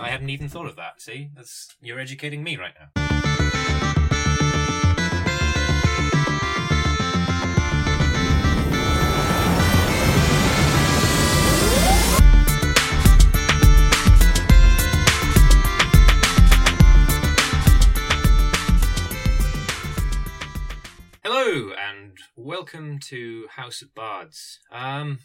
I hadn't even thought of that. See, that's you're educating me right now. Hello and welcome to House of Bards. Um,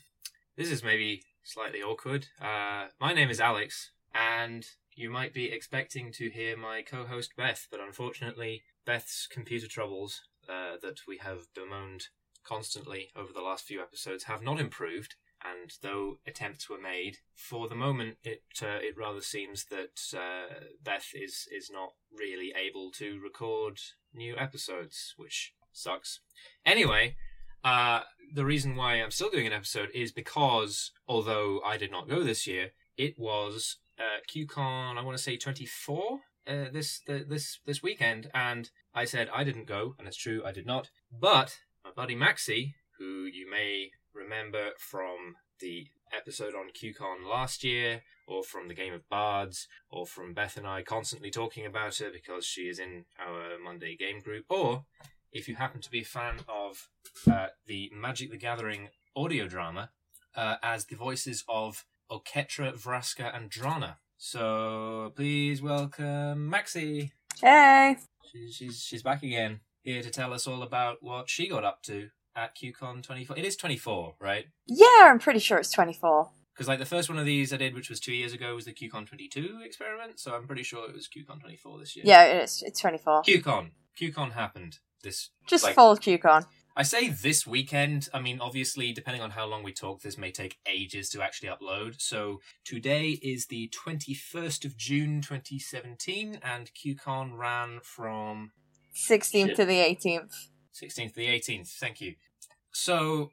this is maybe slightly awkward. Uh, my name is Alex, and you might be expecting to hear my co-host Beth, but unfortunately, Beth's computer troubles uh, that we have bemoaned constantly over the last few episodes have not improved. And though attempts were made, for the moment, it uh, it rather seems that uh, Beth is is not really able to record new episodes, which sucks. Anyway, uh, the reason why I'm still doing an episode is because although I did not go this year, it was uh, QCon. I want to say 24 uh, this the, this this weekend, and I said I didn't go, and it's true I did not. But my buddy Maxi, who you may remember from the episode on QCon last year, or from the game of Bards, or from Beth and I constantly talking about her because she is in our Monday game group, or if you happen to be a fan of uh, the Magic the Gathering audio drama, uh, as the voices of Oketra, Vraska, and Drana. So please welcome Maxi. Hey. She's, she's she's back again, here to tell us all about what she got up to at QCon 24. It is 24, right? Yeah, I'm pretty sure it's 24. Because like the first one of these I did, which was two years ago, was the QCon 22 experiment. So I'm pretty sure it was QCon 24 this year. Yeah, it is. It's 24. QCon. QCon happened this. Just like, full QCon. I say this weekend. I mean, obviously, depending on how long we talk, this may take ages to actually upload. So today is the 21st of June 2017, and QCon ran from 16th Shit. to the 18th. 16th to the 18th. Thank you. So,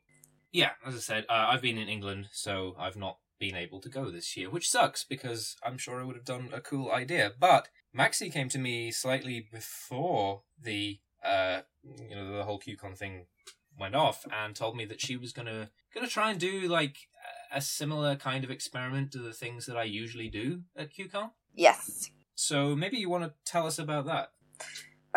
yeah, as I said, uh, I've been in England, so I've not been able to go this year, which sucks because I'm sure I would have done a cool idea. But Maxi came to me slightly before the uh, you know, the whole QCon thing went off, and told me that she was gonna gonna try and do like a similar kind of experiment to the things that I usually do at QCon. Yes. So maybe you want to tell us about that.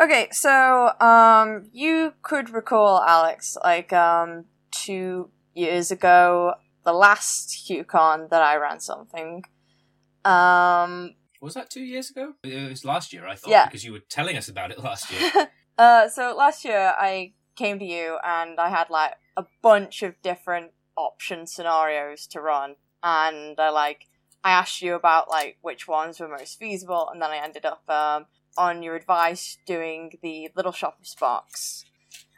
Okay, so um you could recall Alex like um 2 years ago the last QCon that I ran something. Um Was that two years ago? It was last year, I thought, Yeah. because you were telling us about it last year. uh so last year I came to you and I had like a bunch of different option scenarios to run and I like I asked you about like which ones were most feasible and then I ended up um on your advice doing the Little Shop of Sparks.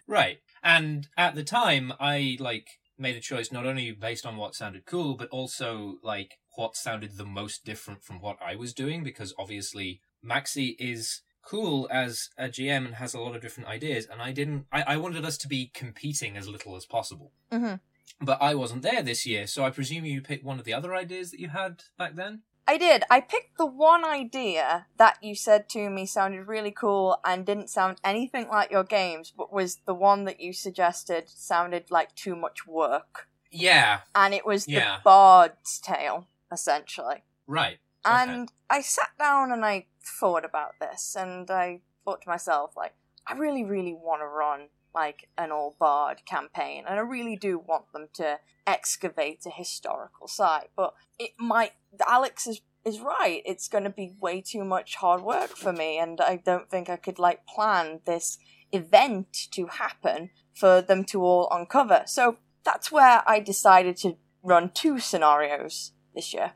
right. And at the time, I like made a choice not only based on what sounded cool, but also like what sounded the most different from what I was doing, because obviously Maxi is cool as a GM and has a lot of different ideas, and I didn't. I, I wanted us to be competing as little as possible. Mhm. But I wasn't there this year, so I presume you picked one of the other ideas that you had back then. I did. I picked the one idea that you said to me sounded really cool and didn't sound anything like your games, but was the one that you suggested sounded like too much work. Yeah, And it was Yeah. the Bard's Tale, essentially. right. And I sat down and I thought about this, and I thought to myself, like, I really, really want to run like an all bard campaign, and I really do want them to excavate a historical site. But it might. Alex is is right. It's going to be way too much hard work for me, and I don't think I could like plan this event to happen for them to all uncover. So that's where I decided to run two scenarios this year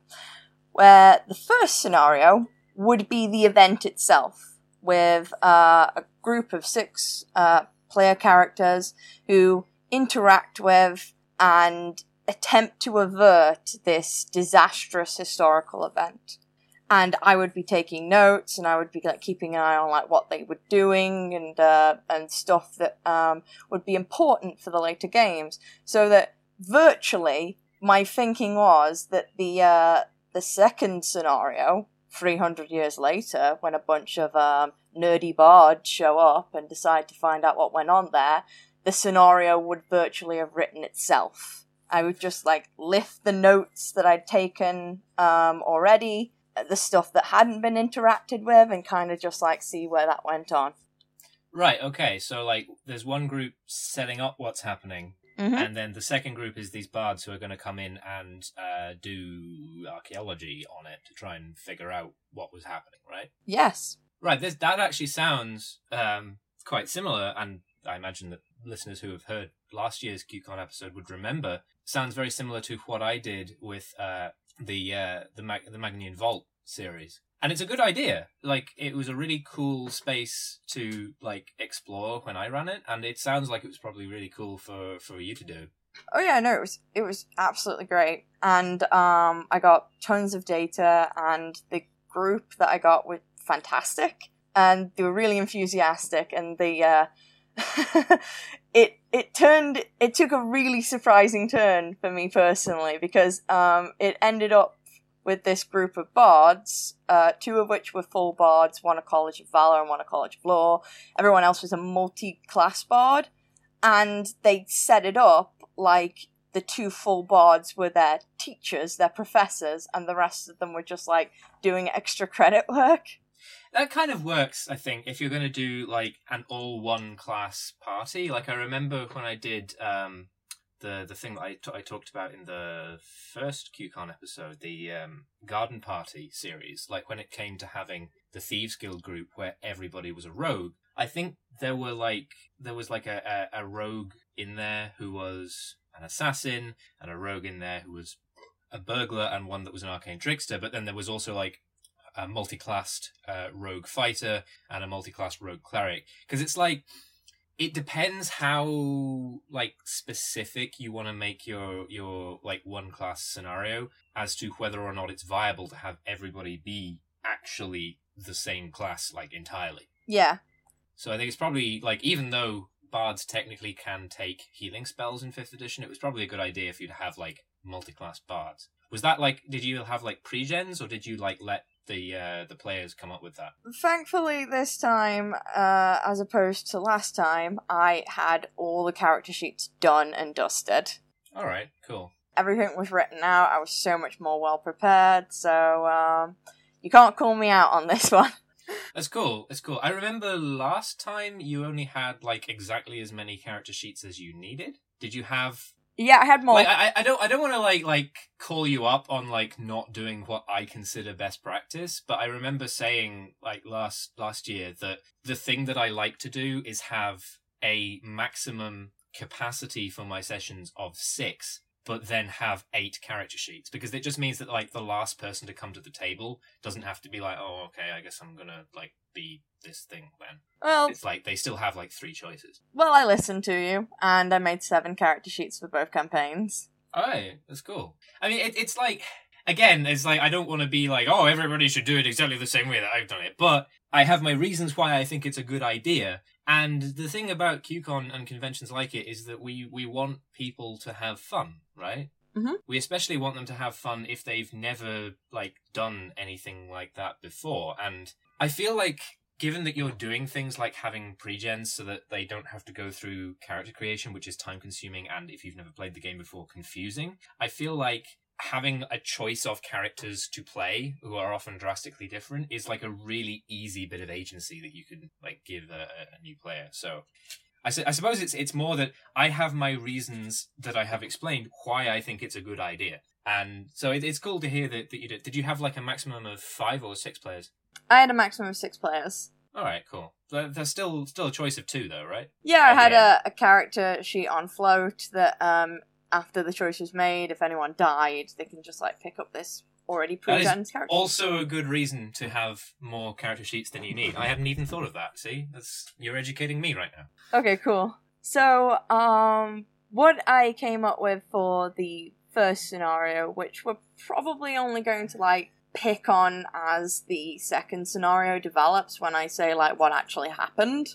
where the first scenario would be the event itself, with uh, a group of six uh, player characters who interact with and attempt to avert this disastrous historical event. And I would be taking notes, and I would be like keeping an eye on like what they were doing and uh, and stuff that um, would be important for the later games, so that virtually my thinking was that the uh, the second scenario, 300 years later, when a bunch of um, nerdy bards show up and decide to find out what went on there, the scenario would virtually have written itself. I would just like lift the notes that I'd taken um, already, the stuff that hadn't been interacted with and kind of just like see where that went on. Right. Okay. So like, there's one group setting up what's happening, Mm-hmm. and then the second group is these bards who are going to come in and uh, do archaeology on it to try and figure out what was happening. Right. Yes. Right. This that actually sounds um, quite similar, and I imagine that listeners who have heard last year's QCon episode would remember. Sounds very similar to what I did with uh, the uh, the Mag- the Magnian Vault series, and it's a good idea. Like it was a really cool space to like explore when I ran it, and it sounds like it was probably really cool for for you to do. Oh yeah, no, it was it was absolutely great, and um, I got tons of data, and the group that I got was fantastic, and they were really enthusiastic, and the uh, it it turned it took a really surprising turn for me personally because um, it ended up with this group of bards, uh, two of which were full bards, one a College of Valor and one a College of Lore. Everyone else was a multi-class bard, and they set it up like the two full bards were their teachers, their professors, and the rest of them were just like doing extra credit work. That kind of works, I think, if you're going to do like an all one class party. Like I remember when I did um, the the thing that I, t- I talked about in the first QCon episode, the um, garden party series. Like when it came to having the thieves guild group where everybody was a rogue. I think there were like there was like a, a, a rogue in there who was an assassin, and a rogue in there who was a burglar, and one that was an arcane trickster. But then there was also like a multi-classed uh, rogue fighter and a multi-class rogue cleric because it's like it depends how like specific you want to make your your like one class scenario as to whether or not it's viable to have everybody be actually the same class like entirely. Yeah, so i think it's probably like even though bards technically can take healing spells in fifth edition it was probably a good idea for you to have like multi-class bards. Was that like did you have like pre-gens or did you like let the uh, the players come up with that. thankfully this time, uh, as opposed to last time, I had all the character sheets done and dusted. All right, cool. Everything was written out. I was so much more well prepared. So um, you can't call me out on this one. That's cool. That's cool. I remember last time you only had like exactly as many character sheets as you needed. Did you have Yeah, I had more. like I, I don't I don't want to like like call you up on like not doing what I consider best practice, but I remember saying like last last year that the thing that I like to do is have a maximum capacity for my sessions of 6 but then have eight character sheets because it just means that like the last person to come to the table doesn't have to be like oh okay I guess I'm going to like be this thing then. well, It's like they still have like three choices. well, I listened to you, and I made seven character sheets for both campaigns. Right, that's cool. I mean, it, it's like again, it's like I don't want to be like, oh, everybody should do it exactly the same way that I've done it, but I have my reasons why I think it's a good idea. And the thing about QCon and conventions like it is that we we want people to have fun, right? Mhm. We especially want them to have fun if they've never like done anything like that before. And I feel like given that you're doing things like having pre-gens so that they don't have to go through character creation, which is time consuming and if you've never played the game before, confusing, I feel like having a choice of characters to play who are often drastically different is like a really easy bit of agency that you can like give a, a- new player. So I, su- I suppose it's it's more that I have my reasons that I have explained why I think it's a good idea. And so it, it's cool to hear that, that you did. Did you have like a maximum of five or six players? I had a maximum of six players. All right, cool. There's still still a choice of two though, right? Yeah, I had a, a character sheet on float that um after the choice was made, if anyone died, they can just like pick up this already is pre-gen character. Also, a good reason to have more character sheets than you need. I hadn't even thought of that. See, that's you're educating me right now. Okay, cool. So, um, what I came up with for the first scenario, which we're probably only going to like pick on as the second scenario develops when I say like what actually happened,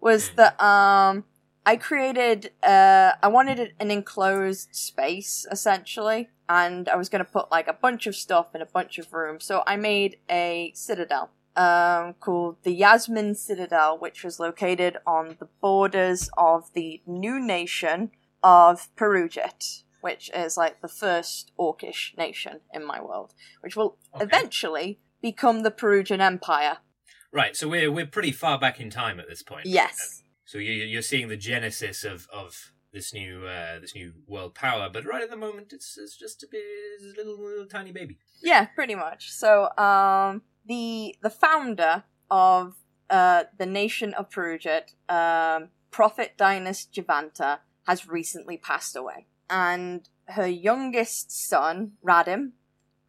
was Hmm. that um I created uh I wanted an enclosed space essentially, and I was going to put like a bunch of stuff in a bunch of rooms. So I made a citadel um, called the Yasmin Citadel, which was located on the borders of the new nation of Perugit, which is like the first orcish nation in my world, which will Okay. eventually become the Perugian Empire. Right, so we're we're pretty far back in time at this point. Yes. So you you're seeing the genesis of of this new uh, this new world power, but right at the moment it's it's just a bit it's a little little tiny baby. Yeah, pretty much. So, um, the the founder of uh the nation of Perugia, um, Prophet Dinas Javanta, has recently passed away, and her youngest son Radim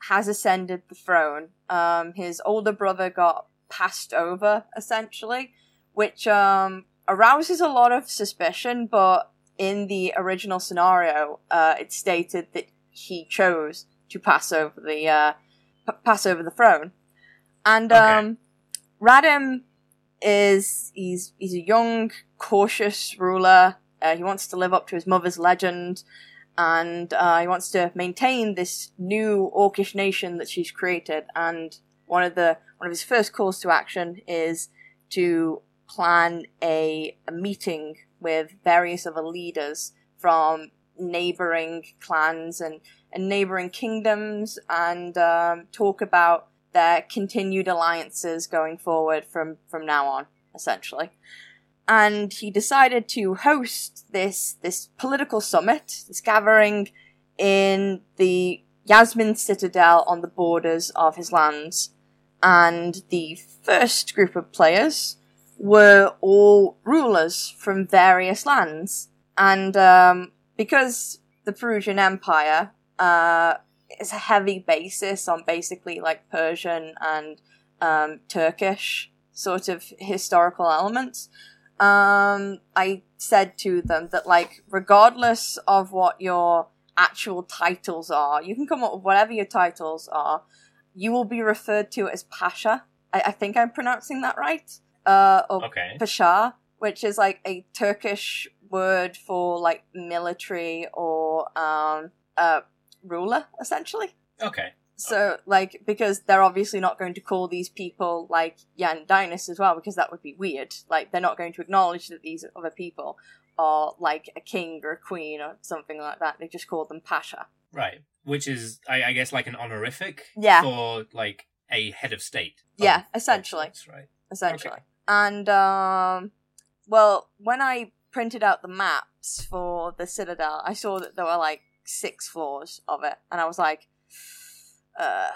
has ascended the throne. Um, his older brother got passed over essentially, which um arouses a lot of suspicion, but in the original scenario, uh, it stated that he chose to pass over the uh, p- pass over the throne, and Okay. um, Radim is he's he's a young, cautious ruler. Uh, he wants to live up to his mother's legend, and uh, he wants to maintain this new orcish nation that she's created. And one of the one of his first calls to action is to plan a, a meeting with various other leaders from neighboring clans and, and neighboring kingdoms and um, talk about their continued alliances going forward from, from now on, essentially. And he decided to host this this political summit, this gathering in the Yasmin Citadel on the borders of his lands. And the first group of players were all rulers from various lands. And um, because the Perugian Empire uh, is a heavy basis on basically like Persian and um, Turkish sort of historical elements, um, I said to them that like regardless of what your actual titles are, you can come up with whatever your titles are. You will be referred to as Pasha. I, I think I'm pronouncing that right. Uh, or Okay. Pasha, which is like a Turkish word for like military or um uh ruler essentially. Okay. So like because they're obviously not going to call these people like Yandinus as well because that would be weird. Like they're not going to acknowledge that these other people are like a king or a queen or something like that. They just call them Pasha. Right. Which is I, I guess like an honorific Yeah. for like a head of state. Yeah, essentially. sorts, right. essentially. Okay. And um, well, when I printed out the maps for the Citadel, I saw that there were like six floors of it, and I was like, uh,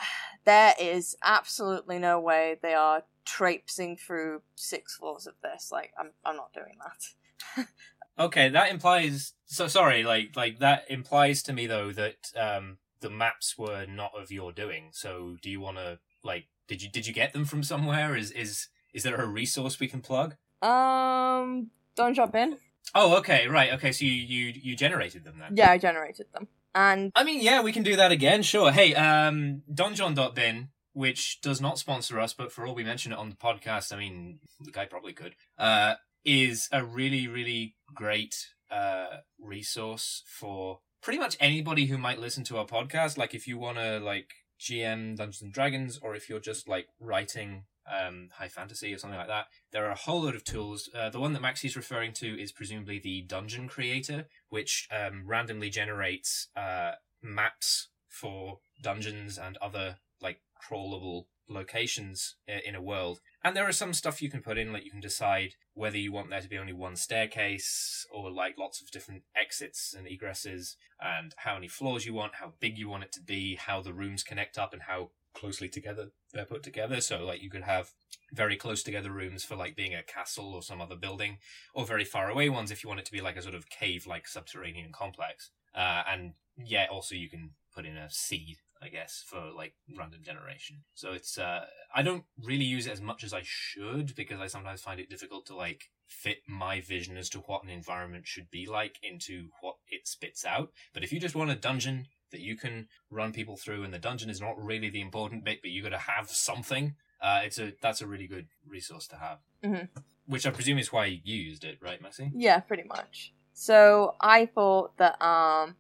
there is absolutely no way they are traipsing through six floors of this. Like, I'm I'm not doing that. Okay, that implies so sorry, like like that implies to me though that um the maps were not of your doing. So do you want to like did you did you get them from somewhere? Is is is there a resource we can plug? Um, donjon. Oh, okay, right. Okay, so you you you generated them then. Yeah, I generated them, and I mean, yeah, we can do that again. Sure. Hey, um donjon.bin which does not sponsor us, but for all we mention it on the podcast, I mean, the guy probably could. Uh is a really really great uh resource for pretty much anybody who might listen to our podcast like if you want to like gm dungeons and dragons or if you're just like writing um high fantasy or something like that. There are a whole load of tools. Uh, the one that maxie's referring to is presumably the dungeon creator which um randomly generates uh maps for dungeons and other like crawlable locations in a world. And there are some stuff you can put in like you can decide whether you want there to be only one staircase or like lots of different exits and egresses and how many floors you want how big you want it to be how the rooms connect up and how closely together they're put together so like you could have very close together rooms for like being a castle or some other building or very far away ones if you want it to be like a sort of cave like subterranean complex uh, and yeah also you can put in a seed I guess, for like random generation. So it's uh I don't really use it as much as I should because I sometimes find it difficult to like fit my vision as to what an environment should be like into what it spits out. But if you just want a dungeon that you can run people through and the dungeon is not really the important bit, but you gotta have something, uh it's a that's a really good resource to have. Mhm. Which I presume is why you used it, right, Maxie? Yeah, pretty much. So I thought that um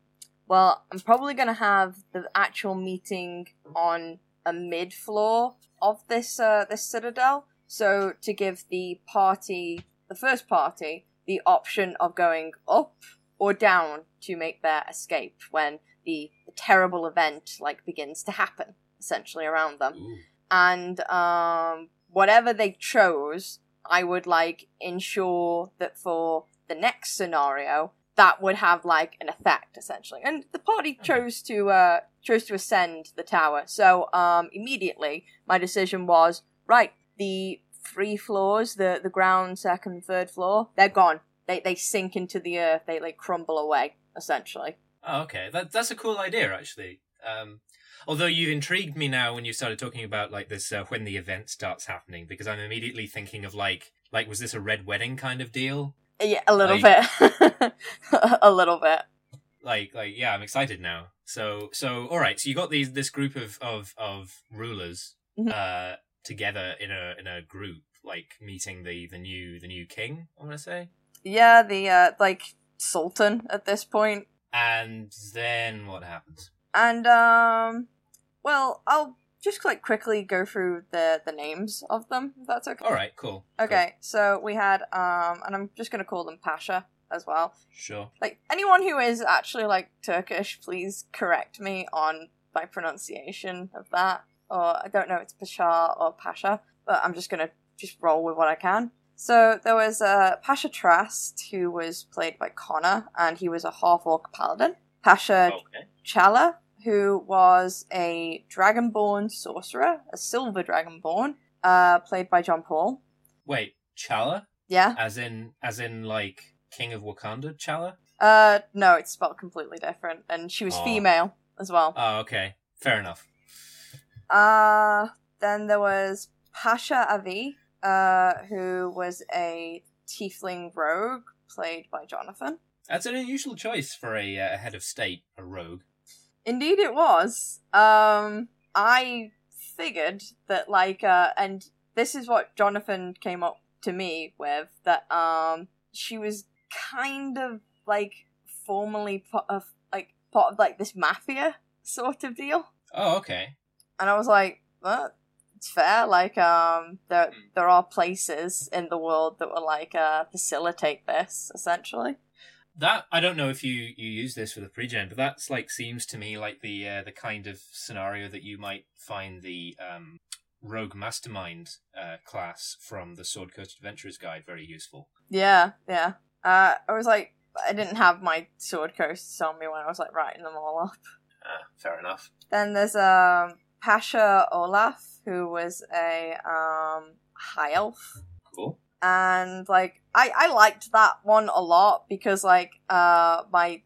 well, I'm probably gonna have the actual meeting on a mid floor of this uh this citadel. So to give the party the first party the option of going up or down to make their escape when the, the terrible event like begins to happen essentially around them Ooh. and um, whatever they chose, I would like ensure that for the next scenario, that would have like an effect essentially. And the party chose to uh, chose to ascend the tower. So um, immediately, my decision was right. The three floors, the the ground, second, third floor, they're gone. They they sink into the earth. They like crumble away essentially. Oh, okay. That that's a cool idea, actually. Um, although you've intrigued me now when you started talking about like this uh, when the event starts happening, because I'm immediately thinking of like like was this a red wedding kind of deal? Yeah, a little Like- bit, a little bit. Like like yeah, I'm excited now. So so all right. So you got these this group of of of rulers Mhm. uh together in a in a group like meeting the the new the new king. I want to say. Yeah, the uh, like sultan at this point. And then what happens? And um well, I'll just like quickly go through the the names of them, if that's okay. All right, cool. Okay, so we had um and I'm just gonna call them Pasha as well. Sure. Like anyone who is actually like Turkish, please correct me on my pronunciation of that. Or I don't know if it's Pasha or Pasha, but I'm just gonna just roll with what I can. So there was uh, Pasha Trast, who was played by Connor, and he was a half orc paladin. Pasha Okay. Chala, who was a dragonborn sorcerer, a silver dragonborn, uh, played by John Paul. Wait, Chala? Yeah. As in, as in, like King of Wakanda, T'Challa. Uh, no, it's spelled completely different, and she was Aw. female as well. Oh, okay, fair enough. Uh, then there was Pasha Avi, uh, who was a tiefling rogue, played by Jonathan. That's an unusual choice for a, uh, head of state, a rogue. Indeed, it was. Um, I figured that, like, uh, and this is what Jonathan came up to me with that, um, she was kind of like formally part of, like, part of like this mafia sort of deal. Oh, okay. and I was like, well, it's fair. Like, um, there there are places in the world that will like uh facilitate this essentially. That I don't know if you you use this for the pregen, but that's like seems to me like the uh, the kind of scenario that you might find the um, rogue mastermind uh, class from the Sword Coast Adventurers Guide very useful. Yeah, yeah. Uh, I was like, I didn't have my sword Coast on me when I was like writing them all up. Ah, fair enough. Then there's um Pasha Olaf, who was a um high elf. Cool. and like I I liked that one a lot because like uh my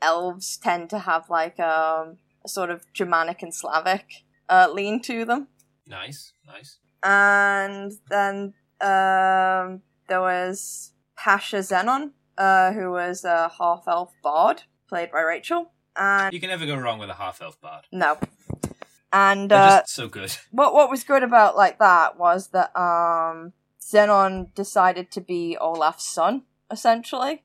elves tend to have like um a sort of Germanic and Slavic uh lean to them. Nice, nice. And then um there was Pasha Zenon, uh who was a half elf bard played by Rachel. And You can never go wrong with a half elf bard. no. And uh just so good. what what was good about like that was that um Zenon decided to be Olaf's son, essentially.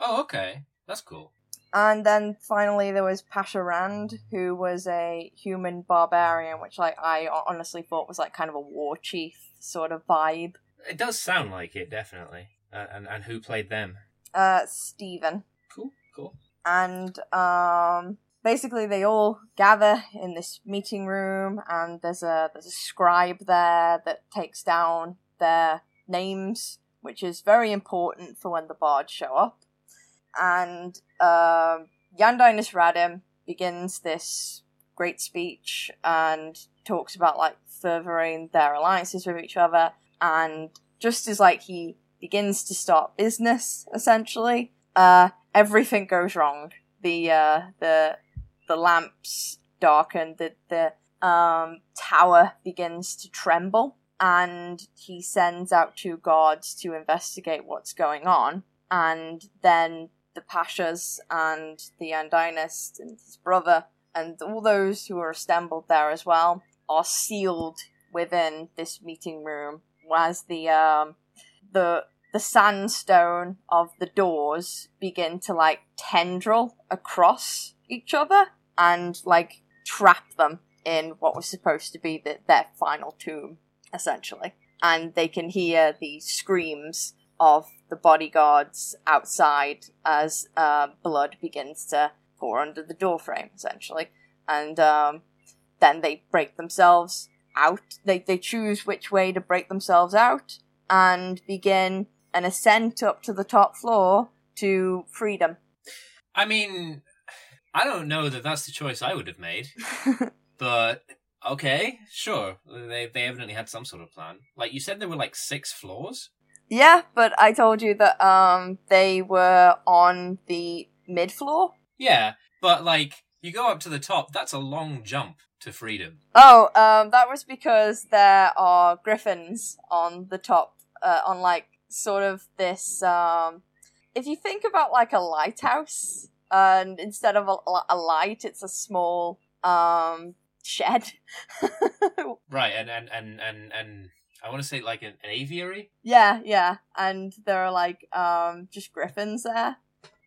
Oh, okay. That's cool. And then finally there was Pasha Rand, who was a human barbarian, which like I honestly thought was like kind of a war chief sort of vibe. It does sound like it, definitely. Uh, and and who played them? Uh Stephen. Cool, cool. And um basically they all gather in this meeting room and there's a there's a scribe there that takes down their names, which is very important for when the bards show up. And Yandinus Radim begins this great speech and talks about like furthering their alliances with each other and just as like he begins to start business essentially uh everything goes wrong the uh the the lamps darken the the um tower begins to tremble and he sends out two guards to investigate what's going on and then the pashas and the Yandinus and his brother and all those who are assembled there as well are sealed within this meeting room as the um the the sandstone of the doors begin to like tendril across each other and like trap them in what was supposed to be the, their final tomb essentially and they can hear the screams of the bodyguards outside as uh, blood begins to pour under the doorframe, essentially. And um, then they break themselves out. They, they choose which way to break themselves out and begin an ascent up to the top floor to freedom. I mean, I don't know that that's the choice I would have made, but okay, sure. They they evidently had some sort of plan. Like you said, there were like six floors. yeah, but I told you that um they were on the mid floor. Yeah, but like you go up to the top, that's a long jump to freedom. Oh, um, that was because there are griffins on the top, uh, on like sort of this. Um, if you think about like a lighthouse, and instead of a, a light, it's a small um shed. Right, and and and and and I want to say like an, an aviary. yeah, yeah, and there are like um just griffins there.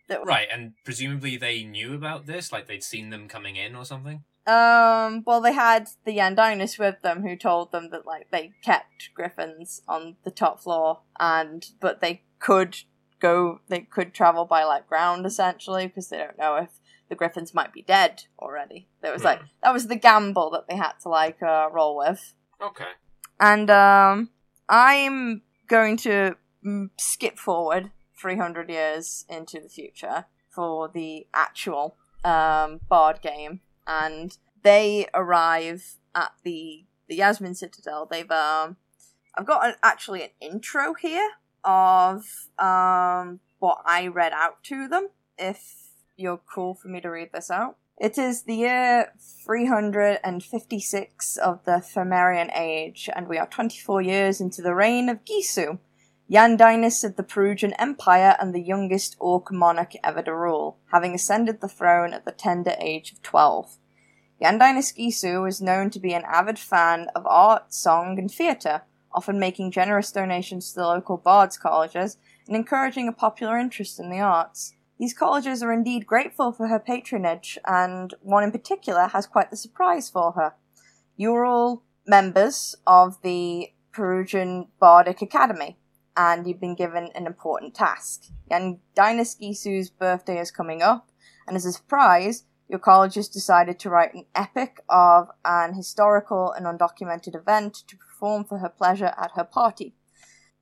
That Right, and presumably they knew about this, like they'd seen them coming in or something. Um, well, they had the Yandinus with them, who told them that like they kept griffins on the top floor, and but they could go, they could travel by like ground essentially because they don't know if the griffins might be dead already. There was like Hmm. that was the gamble that they had to like uh, roll with, Okay. and um, I'm going to mm, skip forward 300 years into the future for the actual um, Bard game, and they arrive at the the Yasmin Citadel. They've um, I've got an, actually an intro here of um what I read out to them. If you're cool for me to read this out. It is the year 356 of the Pharmerian Age, and we are 24 years into the reign of Gisu, Yandinus of the Perugian Empire and the youngest Orc monarch ever to rule, having ascended the throne at the tender age of 12. Yandinus Gisu is known to be an avid fan of art, song, and theatre, often making generous donations to the local bards colleges and encouraging a popular interest in the arts. These colleges are indeed grateful for her patronage, and one in particular has quite the surprise for her. You're all members of the Perugian Bardic Academy, and you've been given an important task. And Dinus Gisu's birthday is coming up, and as a surprise, your college has decided to write an epic of an historical and undocumented event to perform for her pleasure at her party.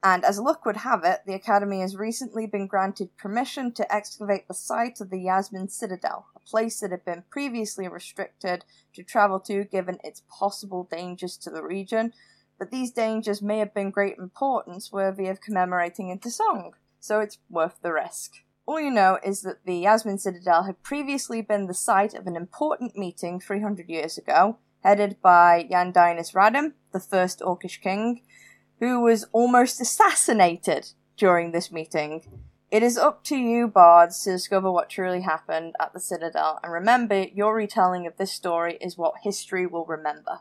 And as luck would have it, the Academy has recently been granted permission to excavate the site of the Yasmin Citadel, a place that had been previously restricted to travel to given its possible dangers to the region, but these dangers may have been great importance worthy of commemorating into song, so it's worth the risk. All you know is that the Yasmin Citadel had previously been the site of an important meeting 300 years ago, headed by Yandinus Radim, the first Orcish king, who was almost assassinated during this meeting. It is up to you, bards, to discover what truly happened at the Citadel, and remember, your retelling of this story is what history will remember.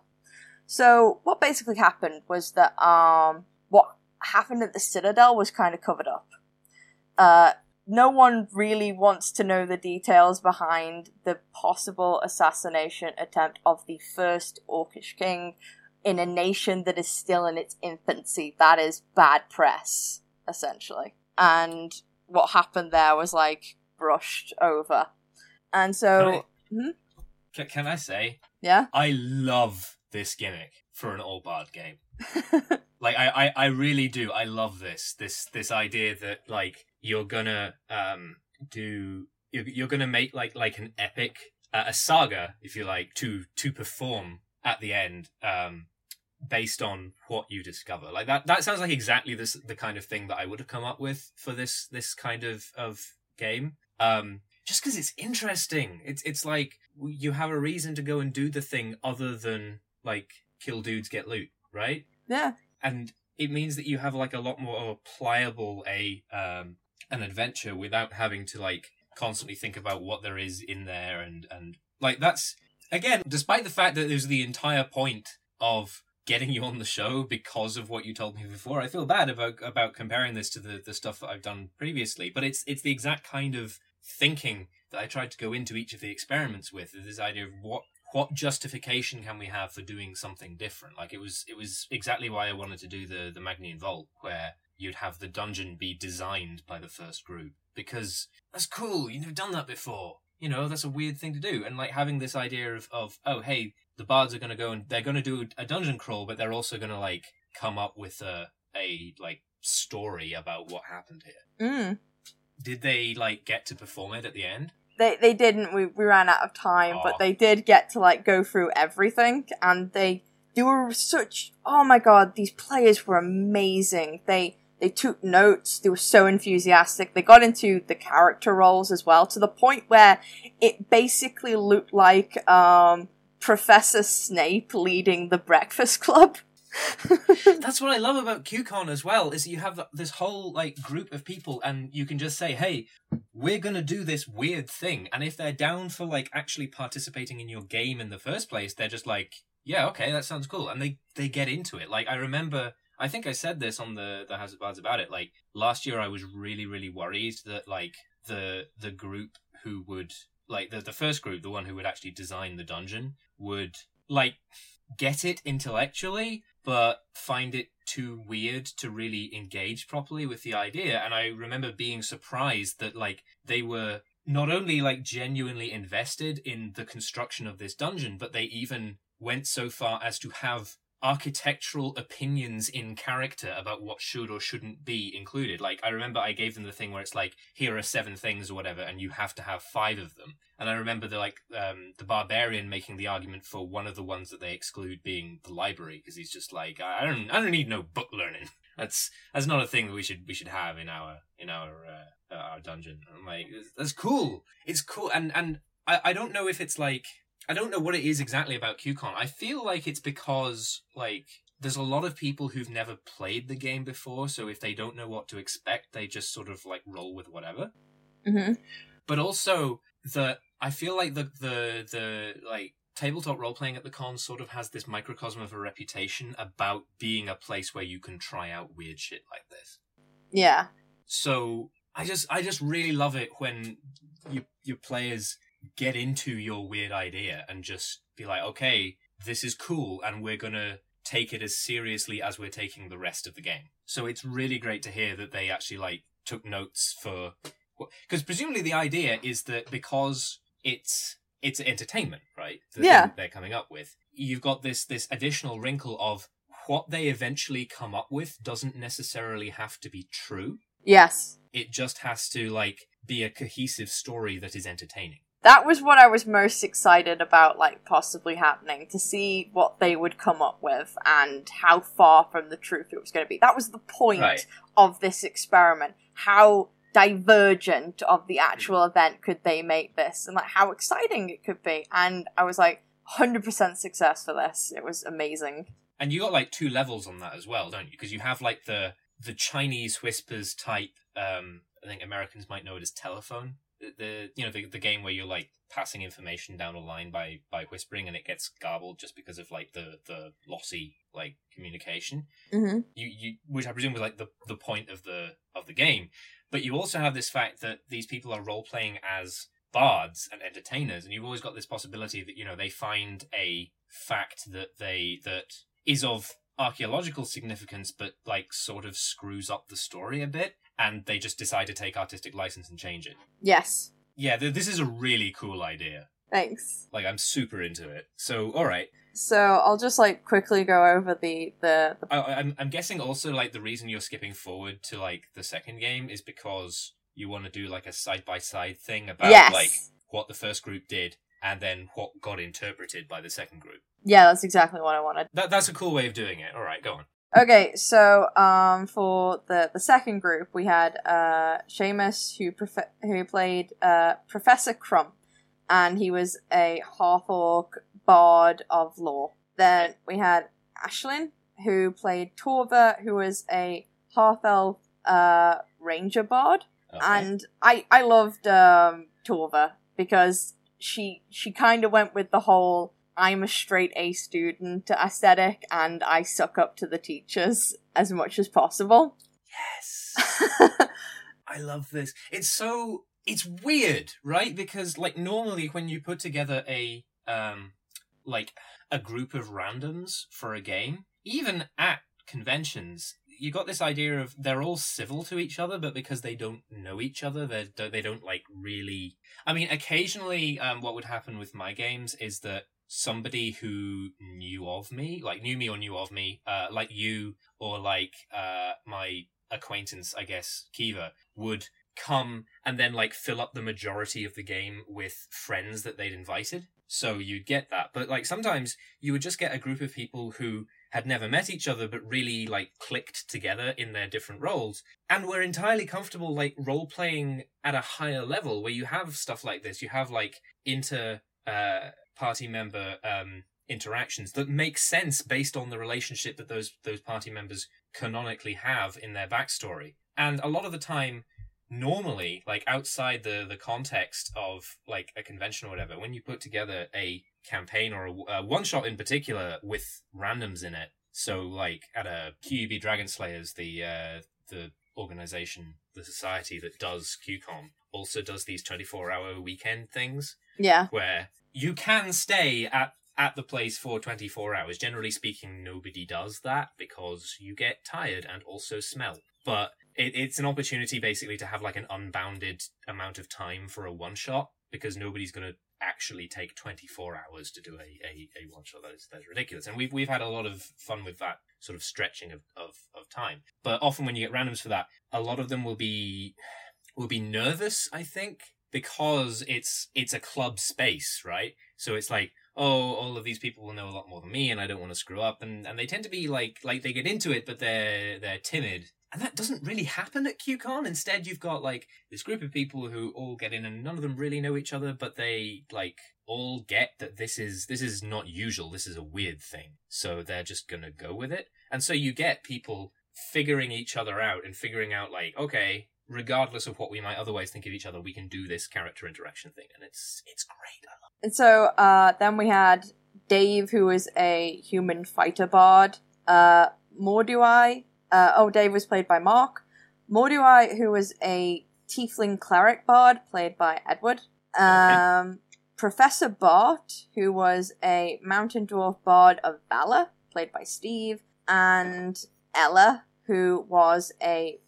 So, what basically happened was that um, what happened at the Citadel was kind of covered up. Uh, no one really wants to know the details behind the possible assassination attempt of the first Orcish king in a nation that is still in its infancy. That is bad press, essentially. And what happened there was like brushed over. And so, Can, hmm? can I say yeah. I love this gimmick for an all bard game. like I, I, I really do. I love this. This this idea that like you're gonna um do you're, you're gonna make like like an epic uh, a saga if you like to to perform at the end um based on what you discover. Like that that sounds like exactly this the kind of thing that i would have come up with for this this kind of of game. Um just because it's interesting. It's it's like you have a reason to go and do the thing other than like kill dudes get loot right? Yeah. and it means that you have like a lot more pliable a um an adventure without having to like constantly think about what there is in there and and like that's again despite the fact that there's the entire point of getting you on the show because of what you told me before i feel bad about about comparing this to the the stuff that i've done previously but it's it's the exact kind of thinking that i tried to go into each of the experiments with this idea of what what justification can we have for doing something different? Like it was it was exactly why i wanted to do the the magnian vault where you'd have the dungeon be designed by the first group because that's cool. You've never done that before. You know, that's a weird thing to do. And like having this idea of, of oh, hey, the bards are going to go and they're going to do a dungeon crawl, but they're also going to like come up with a, a like story about what happened here. Mm. Did they like get to perform it at the end? They they didn't. We we ran out of time, Aw. but they did get to like go through everything, and they they were such. Oh my god, these players were amazing. They they took notes. They were so enthusiastic. They got into the character roles as well to the point where it basically looked like um, Professor Snape leading the Breakfast Club. That's what I love about QCon as well, is you have this whole like group of people and you can just say, hey, we're gonna do this weird thing. And if they're down for like actually participating in your game in the first place, they're just like, yeah, okay, that sounds cool. And they, they get into it. Like I remember I think I said this on the, the House of about it. Like last year I was really, really worried that like the the group who would like the, the first group, the one who would actually design the dungeon, would like get it intellectually, but find it too weird to really engage properly with the idea. And I remember being surprised that like they were not only like genuinely invested in the construction of this dungeon, but they even went so far as to have architectural opinions in character about what should or shouldn't be included. Like I remember I gave them the thing where it's like, here are seven things or whatever, and you have to have five of them. And I remember the like um, the barbarian making the argument for one of the ones that they exclude being the library because he's just like, I don't I don't need no book learning. That's that's not a thing that we should we should have in our in our uh, our dungeon. I'm like, that's cool. It's cool, and and I I don't know if it's like I don't know what it is exactly about QCon. I feel like it's because like there's a lot of people who've never played the game before, so if they don't know what to expect, they just sort of like roll with whatever. hmm But also the I feel like the the the like tabletop role playing at the con sort of has this microcosm of a reputation about being a place where you can try out weird shit like this. Yeah. So I just I just really love it when you your players get into your weird idea and just be like, okay, this is cool, and we're gonna take it as seriously as we're taking the rest of the game. So it's really great to hear that they actually like took notes for because presumably the idea is that because it's it's entertainment, right? The Yeah. they're coming up with. You've got this this additional wrinkle of what they eventually come up with doesn't necessarily have to be true. Yes. It just has to like be a cohesive story that is entertaining. That was what I was most excited about, like possibly happening to see what they would come up with and how far from the truth it was going to be. That was the point Right. of this experiment. How divergent of the actual event could they make this, and like how exciting it could be. And I was like, hundred percent success for this. It was amazing. And you got like two levels on that as well, don't you? Because you have like the the Chinese whispers type. Um, I think Americans might know it as telephone. The, you know the the game where you're like passing information down a line by by whispering and it gets garbled just because of like the the lossy like communication. Mm-hmm. you, you which I presume was like the, the point of the of the game. But you also have this fact that these people are role playing as bards and entertainers, and you've always got this possibility that you know they find a fact that they that is of archaeological significance, but like sort of screws up the story a bit, and they just decide to take artistic license and change it. Yes. Yeah, th- this is a really cool idea. Thanks. Like I'm super into it. So all right, So I'll just like quickly go over the the, the I, I'm I'm guessing also like the reason you're skipping forward to like the second game is because you want to do like a side by side thing about yes. like what the first group did and then what got interpreted by the second group. yeah, that's exactly what I wanted. That that's a cool way of doing it. All right, go on. Okay, so um, for the the second group, we had uh, Seamus who prof- who played uh, Professor Crump, and he was a half orc bard of lore. Then we had Ashlyn who played Torva, who was a half elf uh, ranger bard, Okay. and I I loved um, Torva because she she kind of went with the whole I'm a straight A student aesthetic and I suck up to the teachers as much as possible. yes. I love this. It's so it's weird, right? Because like normally when you put together a um like a group of randoms for a game, even at conventions, you got this idea of they're all civil to each other, but because they don't know each other, they don't they don't like really. I mean, occasionally, um, what would happen with my games is that somebody who knew of me, like knew me or knew of me, uh, like you or like uh, my acquaintance, I guess, Kiva, would come and then like fill up the majority of the game with friends that they'd invited. So you'd get that. But like sometimes you would just get a group of people who had never met each other but really like clicked together in their different roles and were entirely comfortable like role playing at a higher level where you have stuff like this. You have like inter uh party member um interactions that make sense based on the relationship that those those party members canonically have in their backstory. And a lot of the time normally like outside the the context of like a convention or whatever when you put together a campaign or a, a one shot in particular with randoms in it so like at a qub dragon slayers the uh the organization the society that does qcon also does these 24 hour weekend things Yeah. where you can stay at at the place for 24 hours. Generally speaking nobody does that because you get tired and also smell. But it, it's an opportunity basically to have like an unbounded amount of time for a one shot because nobody's going to actually take 24 hours to do a, a, a one shot that is, that is ridiculous. And we've, we've had a lot of fun with that sort of stretching of, of, of time. But often when you get randoms for that a lot of them will be will be nervous i think because it's it's a club space right so it's like oh all of these people will know a lot more than me and i don't want to screw up and and they tend to be like like they get into it but they're they're timid and that doesn't really happen at QCon. Instead, you've got like this group of people who all get in, and none of them really know each other, but they like all get that this is this is not usual. This is a weird thing, so they're just gonna go with it. And so you get people figuring each other out and figuring out like, okay, regardless of what we might otherwise think of each other, we can do this character interaction thing, and it's it's great. I love. And so uh, then we had Dave, who was a human fighter bard. Uh, Morduai. Uh, oh, Dave was played by Mark. Morduai, who was a tiefling cleric bard, played by Edward. Um, Professor Bart, who was a mountain dwarf bard of valor, played by Steve. And Ella, who was a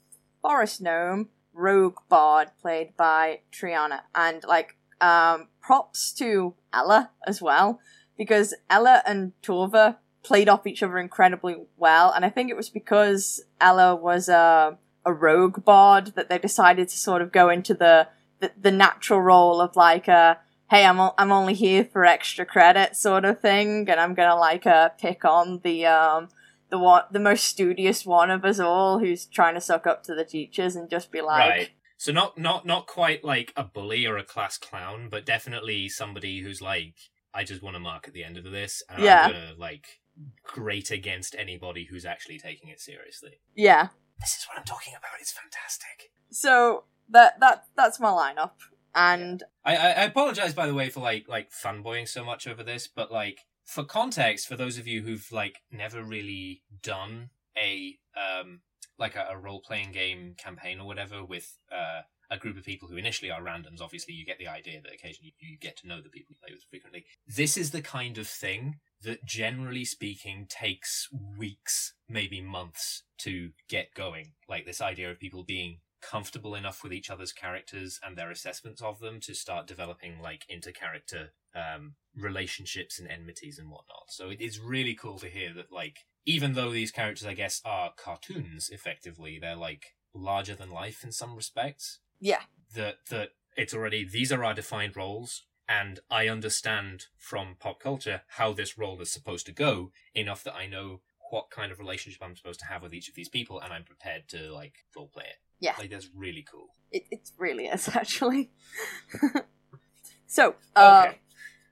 forest gnome rogue bard, played by Triana. And like um, props to Ella as well, because Ella and Torva played off each other incredibly well, and I think it was because Ella was a a rogue bard that they decided to sort of go into the the, the natural role of like a hey I'm o- I'm only here for extra credit sort of thing, and I'm gonna like uh pick on the um the one the most studious one of us all who's trying to suck up to the teachers and just be like right. So not not not quite like a bully or a class clown, but definitely somebody who's like, I just want to mark at the end of this, and Yeah. I'm gonna like grate against anybody who's actually taking it seriously. yeah. This is what I'm talking about. It's fantastic. So that that that's my lineup, and I, I, I apologize by the way for like like fanboying so much over this, but like for context, for those of you who've like never really done a um like a, a role playing game campaign or whatever with uh a group of people who initially are randoms, obviously you get the idea that occasionally you get to know the people you play with frequently. This is the kind of thing that generally speaking takes weeks, maybe months to get going. Like this idea of people being comfortable enough with each other's characters and their assessments of them to start developing like inter-character um, relationships and enmities and whatnot. So it is really cool to hear that like even though these characters I guess are cartoons effectively, they're like larger than life in some respects. yeah, That that it's already these are our defined roles and I understand from pop culture how this role is supposed to go enough that I know what kind of relationship I'm supposed to have with each of these people and I'm prepared to like role play it. Yeah. Like that's really cool. it it really is actually. so, uh, Okay.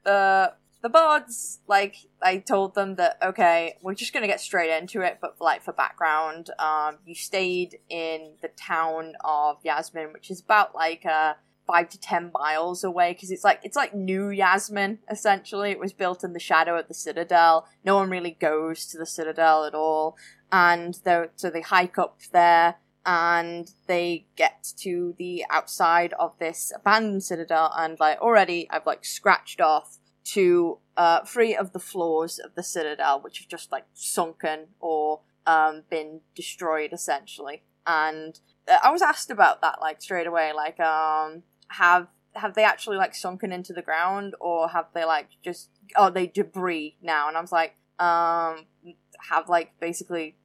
the the bards like I told them that okay, we're just gonna get straight into it, but like for background, um, you stayed in the town of Yasmin, which is about like uh five to ten miles away because it's like it's like new Yasmin essentially. It was built in the shadow of the citadel. No one really goes to the citadel at all, and so they hike up there and they get to the outside of this abandoned citadel and like already I've like scratched off to uh three of the floors of the citadel which are just like sunken or um, been destroyed essentially. And uh, I was asked about that like straight away, like um, have have they actually like sunken into the ground or have they like just are they debris now? And I was like, um, have like basically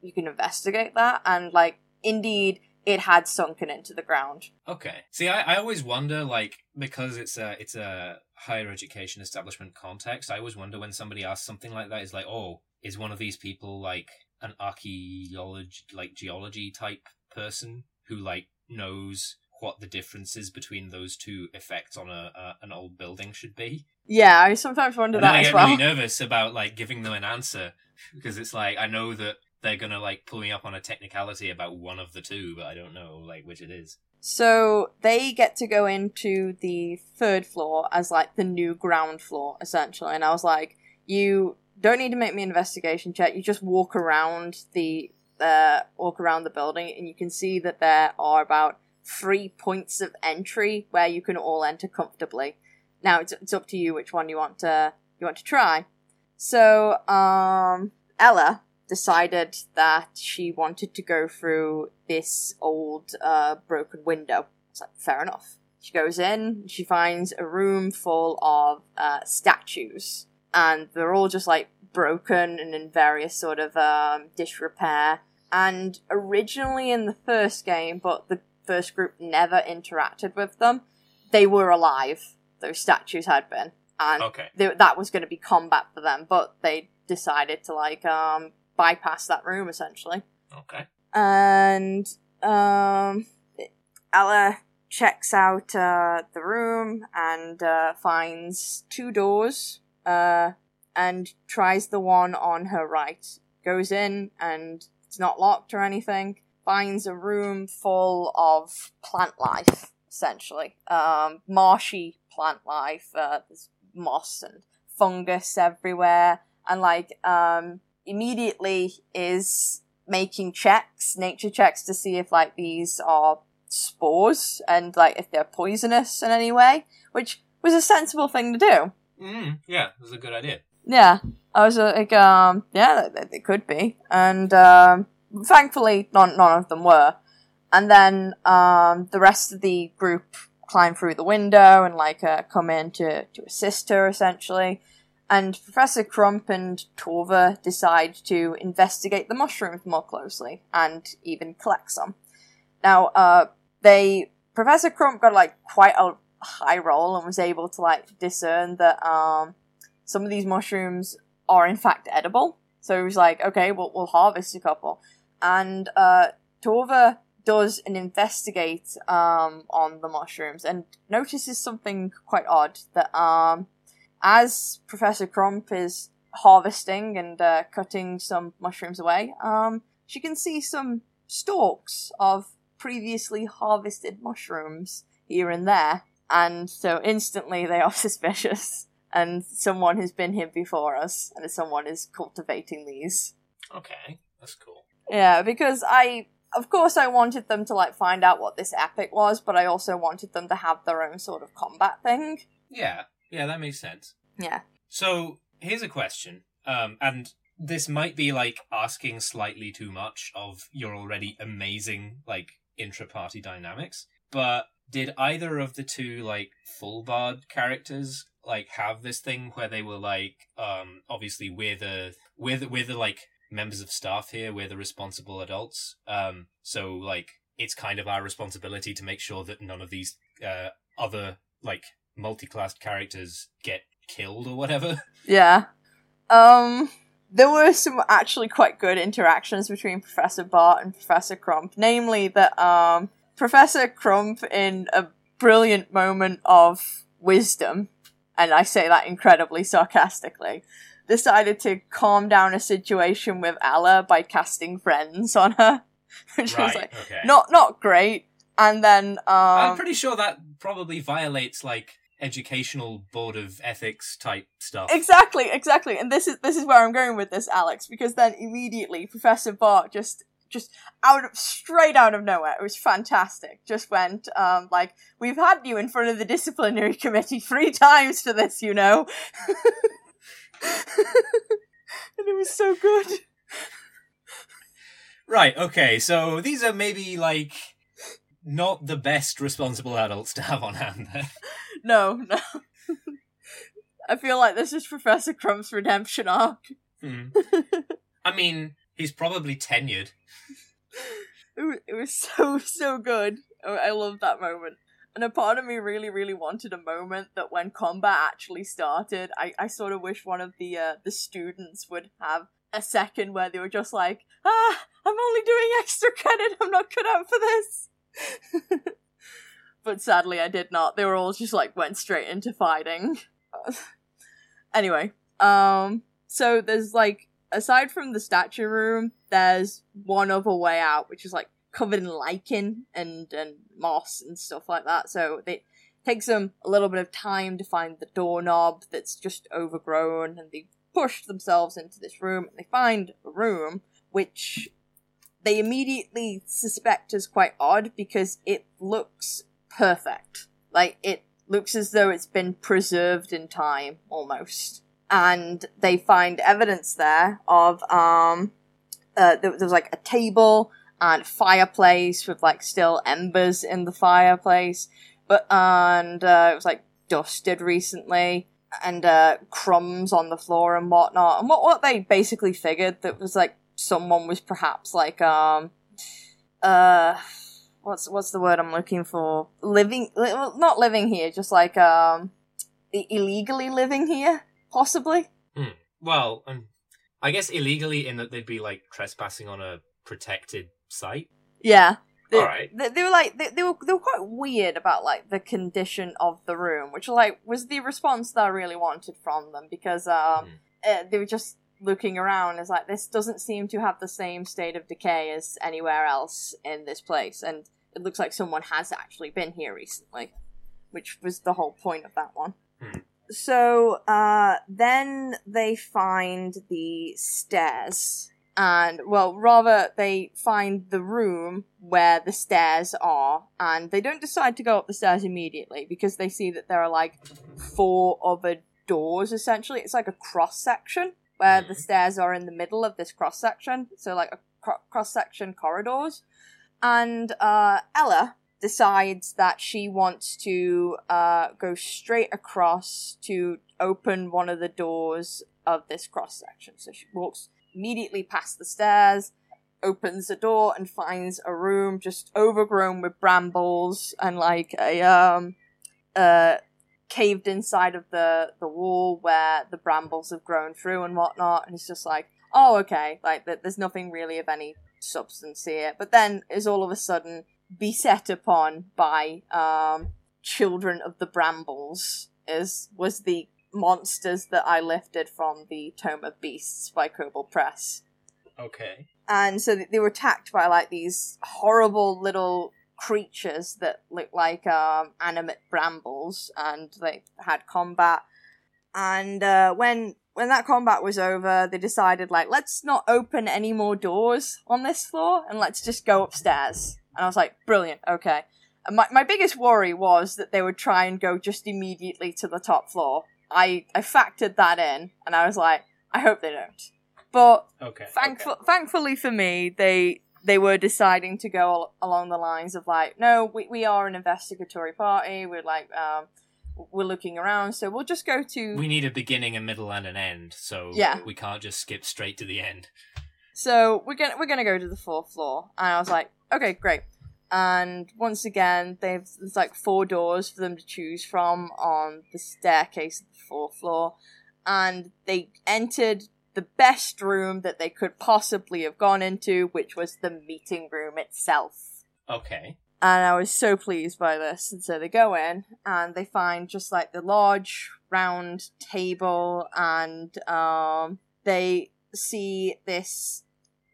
you can investigate that and like indeed it had sunken into the ground. Okay. See, I, I always wonder, like, because it's a it's a higher education establishment context. I always wonder when somebody asks something like that, is like, oh, is one of these people like an archaeology, like geology type person who like knows what the differences between those two effects on a, a an old building should be? Yeah, I sometimes wonder And that I as get well. really nervous about like giving them an answer because it's like I know that they're gonna like pull me up on a technicality about one of the two, but I don't know like which it is. So they get to go into the third floor as like the new ground floor, essentially. And I was like, you don't need to make me an investigation check. You just walk around the uh, walk around the building, and you can see that there are about three points of entry where you can all enter comfortably. Now it's it's up to you which one you want to you want to try. So um, Ella decided that she wanted to go through this old uh, broken window. It's like fair enough. She goes in. She finds a room full of uh, statues, and they're all just like broken and in various sort of um, disrepair. And originally in the first game, but the first group never interacted with them. They were alive. Those statues had been, and Okay. they, that was going to be combat for them. But they decided to like um bypass that room essentially Okay. and um, Ella checks out uh, the room and uh, finds two doors uh, and tries the one on her right. Goes in and it's not locked or anything. Finds a room full of plant life, essentially. Um, marshy plant life. Uh, there's moss and fungus everywhere. And like, um, immediately is making checks, nature checks to see if like these are spores and like if they're poisonous in any way, which was a sensible thing to do. Mm, yeah, it was a good idea. Yeah, I was like, um, yeah, they could be, and um, thankfully, none none of them were. And then um, the rest of the group climb through the window and like uh, come in to to assist her essentially. And Professor Crump and Torva decide to investigate the mushrooms more closely and even collect some. Now, uh, they Professor Crump got like quite a high roll and was able to like discern that um some of these mushrooms are in fact edible. So he was like, okay, we'll, we'll harvest a couple. And uh, Torva does an investigate um, on the mushrooms and notices something quite odd that um, as Professor Crump is harvesting and uh, cutting some mushrooms away, um, she can see some stalks of previously harvested mushrooms here and there. And so instantly they are suspicious and someone has been here before us, and someone is cultivating these. Okay, that's cool. Yeah, because I, of course, I wanted them to like find out what this epic was, but I also wanted them to have their own sort of combat thing. Yeah, yeah, that makes sense. Yeah. So here's a question, um, and this might be like asking slightly too much of your already amazing like intra-party dynamics, but did either of the two like full bard characters like have this thing where they were like um obviously we're the we're the, we're the like members of staff here we're the responsible adults. Um so like it's kind of our responsibility to make sure that none of these uh other like multi-classed characters get killed or whatever. Yeah. Um, there were some actually quite good interactions between Professor Bart and Professor Crump, namely that um, Professor Crump, in a brilliant moment of wisdom, and I say that incredibly sarcastically, decided to calm down a situation with Ella by casting friends on her, which was like okay not not great. And then i'm um, pretty sure that probably violates like educational board of ethics type stuff Exactly, exactly. And this is this is where I'm going with this, Alex, because then immediately Professor Bart just just out of straight out of nowhere, it was fantastic. Just went, um, like, we've had you in front of the disciplinary committee three times for this, you know. and it was so good. Right, okay, so these are maybe like not the best responsible adults to have on hand then. No, no. I feel like this is Professor Crump's redemption arc. Hmm. I mean, he's probably tenured. It was, it was so so good. I I love that moment. And a part of me really, really wanted a moment that when combat actually started, I, I sort of wish one of the uh, the students would have a second where they were just like, ah, I'm only doing extra credit. I'm not cut out for this. but sadly, I did not. They were all just like went straight into fighting. anyway, um, so there's like aside from the statue room, there's one other way out, which is like covered in lichen and and moss and stuff like that. So it takes them a little bit of time to find the doorknob that's just overgrown, and they push themselves into this room. And they find a room which they immediately suspect is quite odd because it looks perfect. Like it looks as though it's been preserved in time almost. And they find evidence there of um uh, there, there was like a table and fireplace with like still embers in the fireplace, but and uh, it was like dusted recently and uh, crumbs on the floor and whatnot. And what what they basically figured that was like someone was perhaps like um uh what's what's the word I'm looking for? Living li- not living here just like um illegally living here possibly? Well, um, I guess illegally in that they'd be like trespassing on a protected site. yeah they, Alright. they, they were like they, they were they were quite weird about like the condition of the room which like was the response that I really wanted from them because um uh, they were just looking around as like this doesn't seem to have the same state of decay as anywhere else in this place and it looks like someone has actually been here recently which was the whole point of that one Hmm. so uh then they find the stairs and well rather they find the room where the stairs are and they don't decide to go up the stairs immediately because they see that there are like four other doors essentially. It's like a cross section where the stairs are in the middle of this cross section so like a cro- cross section corridors. And uh ella decides that she wants to uh go straight across to open one of the doors of this cross section so she walks immediately past the stairs opens the door and finds a room just overgrown with brambles and like a um uh caved inside of the the wall where the brambles have grown through and whatnot. And it's just like oh okay like th- there's nothing really of any substance here. But then is all of a sudden beset upon by um children of the brambles is was the monsters that i lifted from the tome of beasts by kobold press Okay. and so they were attacked by like these horrible little creatures that looked like um, animate brambles, and they had combat. And uh, when when that combat was over, they decided like let's not open any more doors on this floor, and let's just go upstairs. And I was like, brilliant, okay. And my my biggest worry was that they would try and go just immediately to the top floor. I I factored that in, and I was like, I hope they don't. But Okay. Thankful, thankfully for me, they they were deciding to go al- along the lines of like, no, we, we are an investigatory party. We're like, um, we're looking around, so we'll just go to. We need a beginning, a middle, and an end, so Yeah. we can't just skip straight to the end. So we're gonna we're gonna go to the fourth floor, and I was like, okay, great. And once again, they've there's like four doors for them to choose from on the staircase of the fourth floor, and they entered the best room that they could possibly have gone into, which was the meeting room itself. Okay. and I was so pleased by this. And so they go in and they find just like the large round table, and um, they see this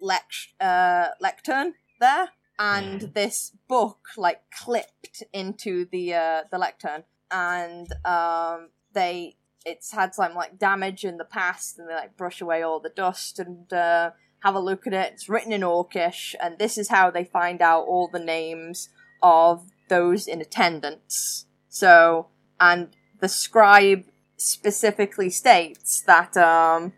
lect- uh, lectern there, and Mhm. this book like clipped into the uh, the lectern, and um, they it's had some like damage in the past, and they like brush away all the dust and. Uh, have a look at it. It's written in Orcish, and this is how they find out all the names of those in attendance. So, and the scribe specifically states that um,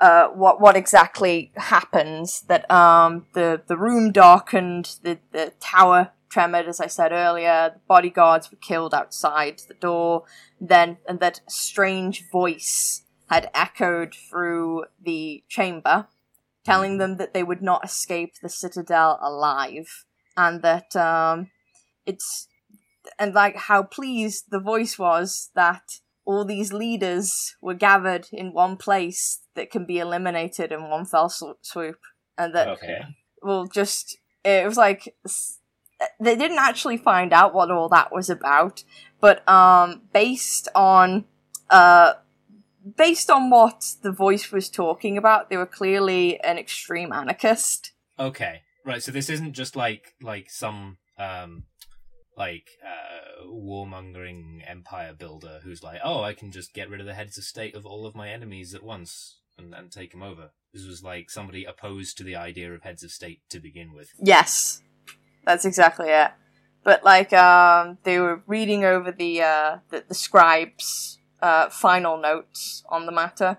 uh, what what exactly happens. That um, the the room darkened, the the tower tremored, as I said earlier. The bodyguards were killed outside the door. Then and that strange voice had echoed through the chamber, telling them that they would not escape the citadel alive, and that um, it's and like how pleased the voice was that all these leaders were gathered in one place that can be eliminated in one fell swoop, and that Okay. well, just it was like they didn't actually find out what all that was about, but um, based on uh, based on what the voice was talking about, they were clearly an extreme anarchist. Okay. Right. So this isn't just like like some um like uh warmongering empire builder who's like, oh, I can just get rid of the heads of state of all of my enemies at once and, and take them over. This was like somebody opposed to the idea of heads of state to begin with. Yes, that's exactly it. But like, um, they were reading over the uh, the, the scribes' uh, final notes on the matter,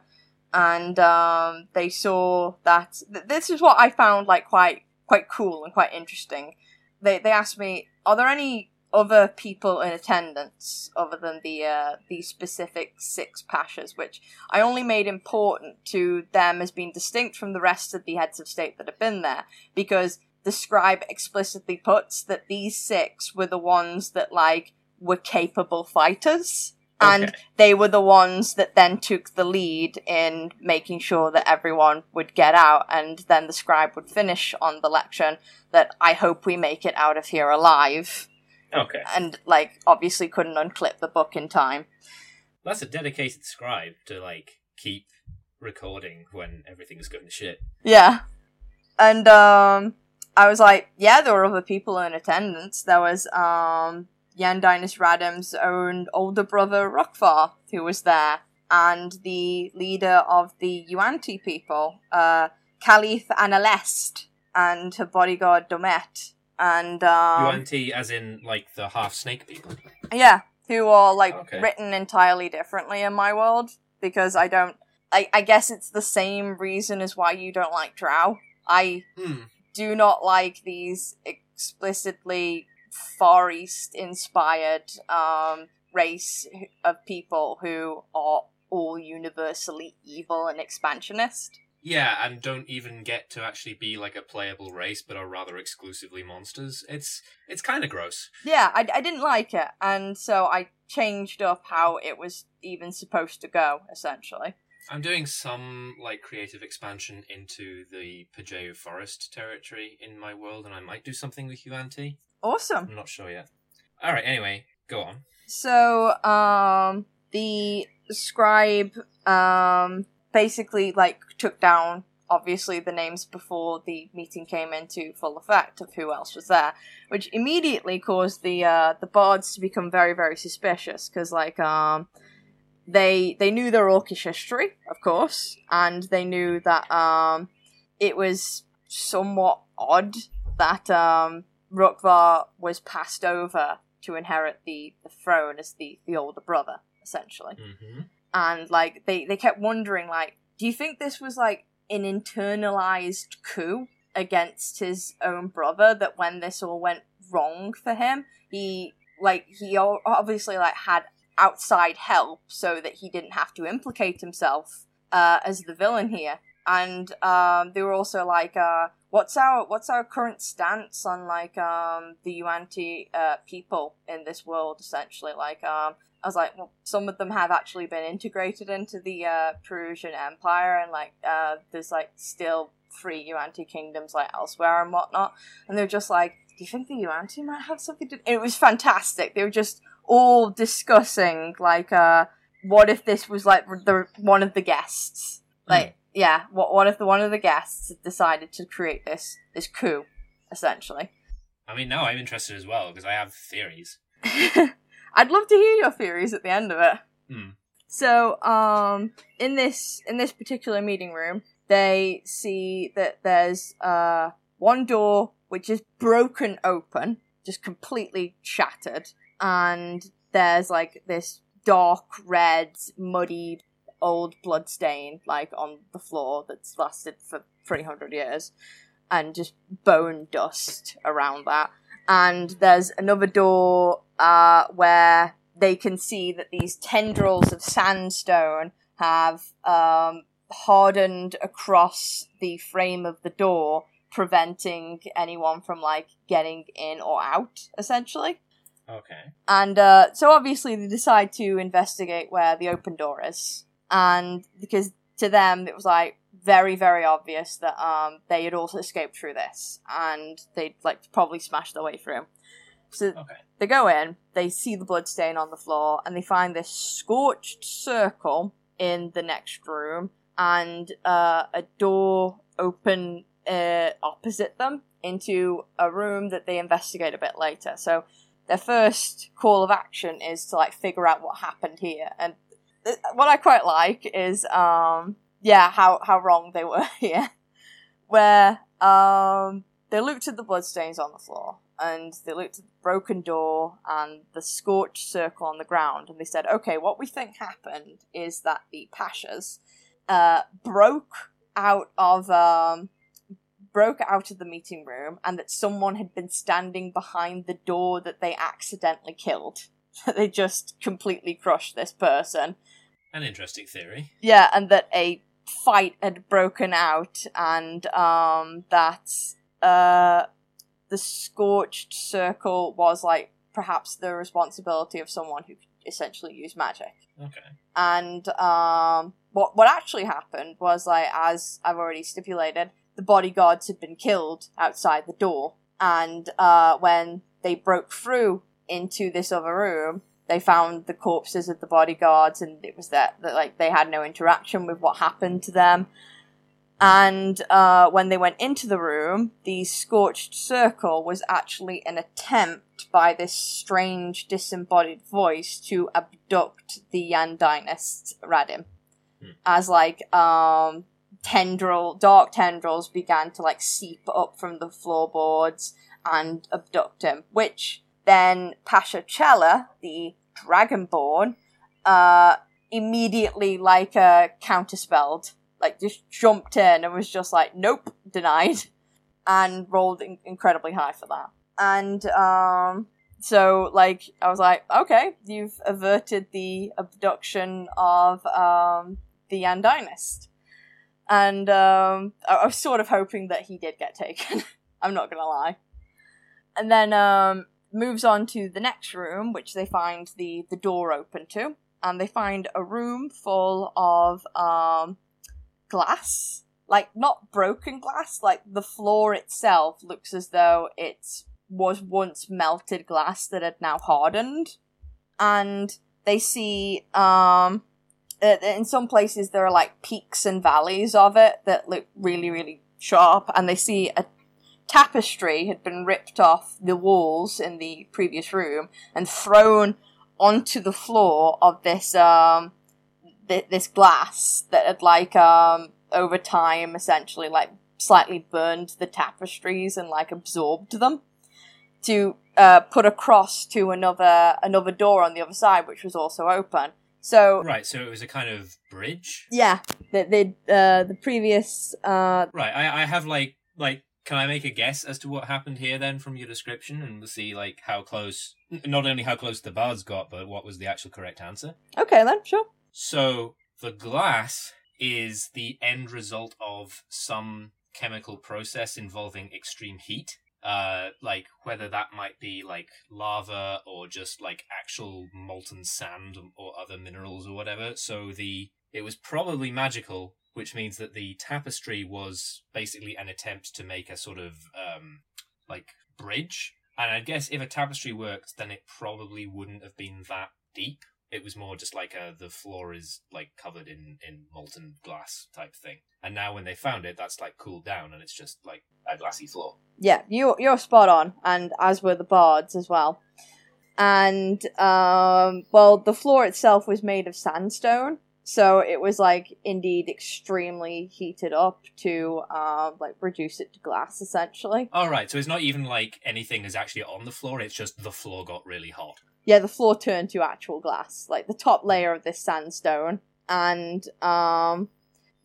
and um, they saw that th- this is what I found like quite quite cool and quite interesting. They they asked me, are there any other people in attendance other than the uh, the specific six pashas, which I only made important to them as being distinct from the rest of the heads of state that have been there, because the scribe explicitly puts that these six were the ones that like were capable fighters. And they were the ones that then took the lead in making sure that everyone would get out, and then the scribe would finish on the lecture that I hope we make it out of here alive. Okay. And like obviously couldn't unclip the book in time. That's a dedicated scribe to like keep recording when everything's going to shit. Yeah. And um I was like, yeah, there were other people in attendance. There was um Yandinus Radim's own older brother Rokvar who was there, and the leader of the Yuanti people, uh Caliph Analest and her bodyguard Domet. And um Yuanti as in like the half snake people. Yeah, who are like Okay. written entirely differently in my world because I don't. I, I guess it's the same reason as why you don't like Drow. I Hmm. do not like these explicitly Far East inspired um, race of people who are all universally evil and expansionist. Yeah, and don't even get to actually be like a playable race, but are rather exclusively monsters. It's it's kind of gross. Yeah, I, I didn't like it, and so I changed up how it was even supposed to go, essentially. I'm doing some like creative expansion into the Pajeo Forest territory in my world, and I might do something with Yuanti. Awesome. I'm not sure yet. All right. Anyway, go on. So, um, the scribe, um, basically, like, took down, obviously, the names before the meeting came into full effect of who else was there, which immediately caused the, uh, the bards to become very, very suspicious, because, like, um, they, they knew their orcish history, of course, and they knew that, um, it was somewhat odd that, um, Rukvar was passed over to inherit the, the throne as the, the older brother, essentially. Mm-hmm. And like they, they kept wondering, like, do you think this was like an internalized coup against his own brother that when this all went wrong for him, he like he obviously like had outside help so that he didn't have to implicate himself uh, as the villain here. And um, they were also like, uh, what's our what's our current stance on like um, the Yuanti uh, people in this world? Essentially, like um, I was like, well, some of them have actually been integrated into the uh, Perusian Empire, and like uh, there's like still three Yuanti kingdoms like elsewhere and whatnot. And they're just like, do you think the Yuanti might have something to? Do it was fantastic. They were just all discussing like, uh, what if this was like the one of the guests, like. Yeah, what what if the one of the guests decided to create this this coup, essentially? I mean, now I'm interested as well because I have theories. I'd love to hear your theories at the end of it. Hmm. So, um, in this in this particular meeting room, they see that there's uh one door which is broken open, just completely shattered, and there's like this dark red, muddy old blood stain like on the floor that's lasted for 300 years and just bone dust around that and there's another door uh, where they can see that these tendrils of sandstone have um, hardened across the frame of the door preventing anyone from like getting in or out essentially Okay. and uh, so obviously they decide to investigate where the open door is. And because to them it was like very, very obvious that um, they had also escaped through this. And they'd like probably smashed their way through. So Okay. they go in, they see the blood stain on the floor, and they find this scorched circle in the next room and uh, a door open uh, opposite them into a room that they investigate a bit later. So their first call of action is to like figure out what happened here and th- what i quite like is um yeah how how wrong they were here where um they looked at the bloodstains on the floor and they looked at the broken door and the scorched circle on the ground and they said okay what we think happened is that the pashas uh broke out of um broke out of the meeting room and that someone had been standing behind the door that they accidentally killed. they just completely crushed this person. An interesting theory. Yeah, and that a fight had broken out and um that uh the scorched circle was like perhaps the responsibility of someone who could essentially use magic Okay. and um, what what actually happened was like as I've already stipulated, the bodyguards had been killed outside the door, and uh, when they broke through into this other room, they found the corpses of the bodyguards, and it was that that like they had no interaction with what happened to them. And uh, when they went into the room, the scorched circle was actually an attempt by this strange disembodied voice to abduct the Yandinus Radim. Hmm. As like um tendril dark tendrils began to like seep up from the floorboards and abduct him, which then Pasha the Dragonborn, uh immediately like uh counterspelled like just jumped in and was just like nope denied and rolled in- incredibly high for that. And um so like i was like okay you've averted the abduction of um the Yandinus and um I-, I was sort of hoping that he did get taken. I'm not gonna lie. And then um moves on to the next room which they find the the door open to and they find a room full of um glass. Like not broken glass like the floor itself looks as though it was once melted glass that had now hardened. And they see um in some places there are like peaks and valleys of it that look really really sharp and they see a tapestry had been ripped off the walls in the previous room and thrown onto the floor of this um th- this glass that had like um over time essentially like slightly burned the tapestries and like absorbed them to uh, put across to another another door on the other side which was also open so Right, so it was a kind of bridge. yeah the the uh, the previous uh Right, I, I have like like can I make a guess as to what happened here then from your description and we'll see like how close not only how close the bards got, but what was the actual correct answer. okay then sure So the glass is the end result of some chemical process involving extreme heat. Uh, like whether that might be like lava or just like actual molten sand or other minerals or whatever. So the it was probably magical, which means that the tapestry was basically an attempt to make a sort of um like bridge. And I guess if a tapestry worked, then it probably wouldn't have been that deep. It was more just like a, the floor is like covered in in molten glass type thing. And now when they found it that's like cooled down and it's just like a glassy floor. Yeah you you're spot on and as were the bards as well. And um well the floor itself was made of sandstone so it was like indeed extremely heated up to um like reduce it to glass essentially. All right so it's not even like anything is actually on the floor it's just the floor got really hot. Yeah the floor turned to actual glass like the top layer of this sandstone. And um,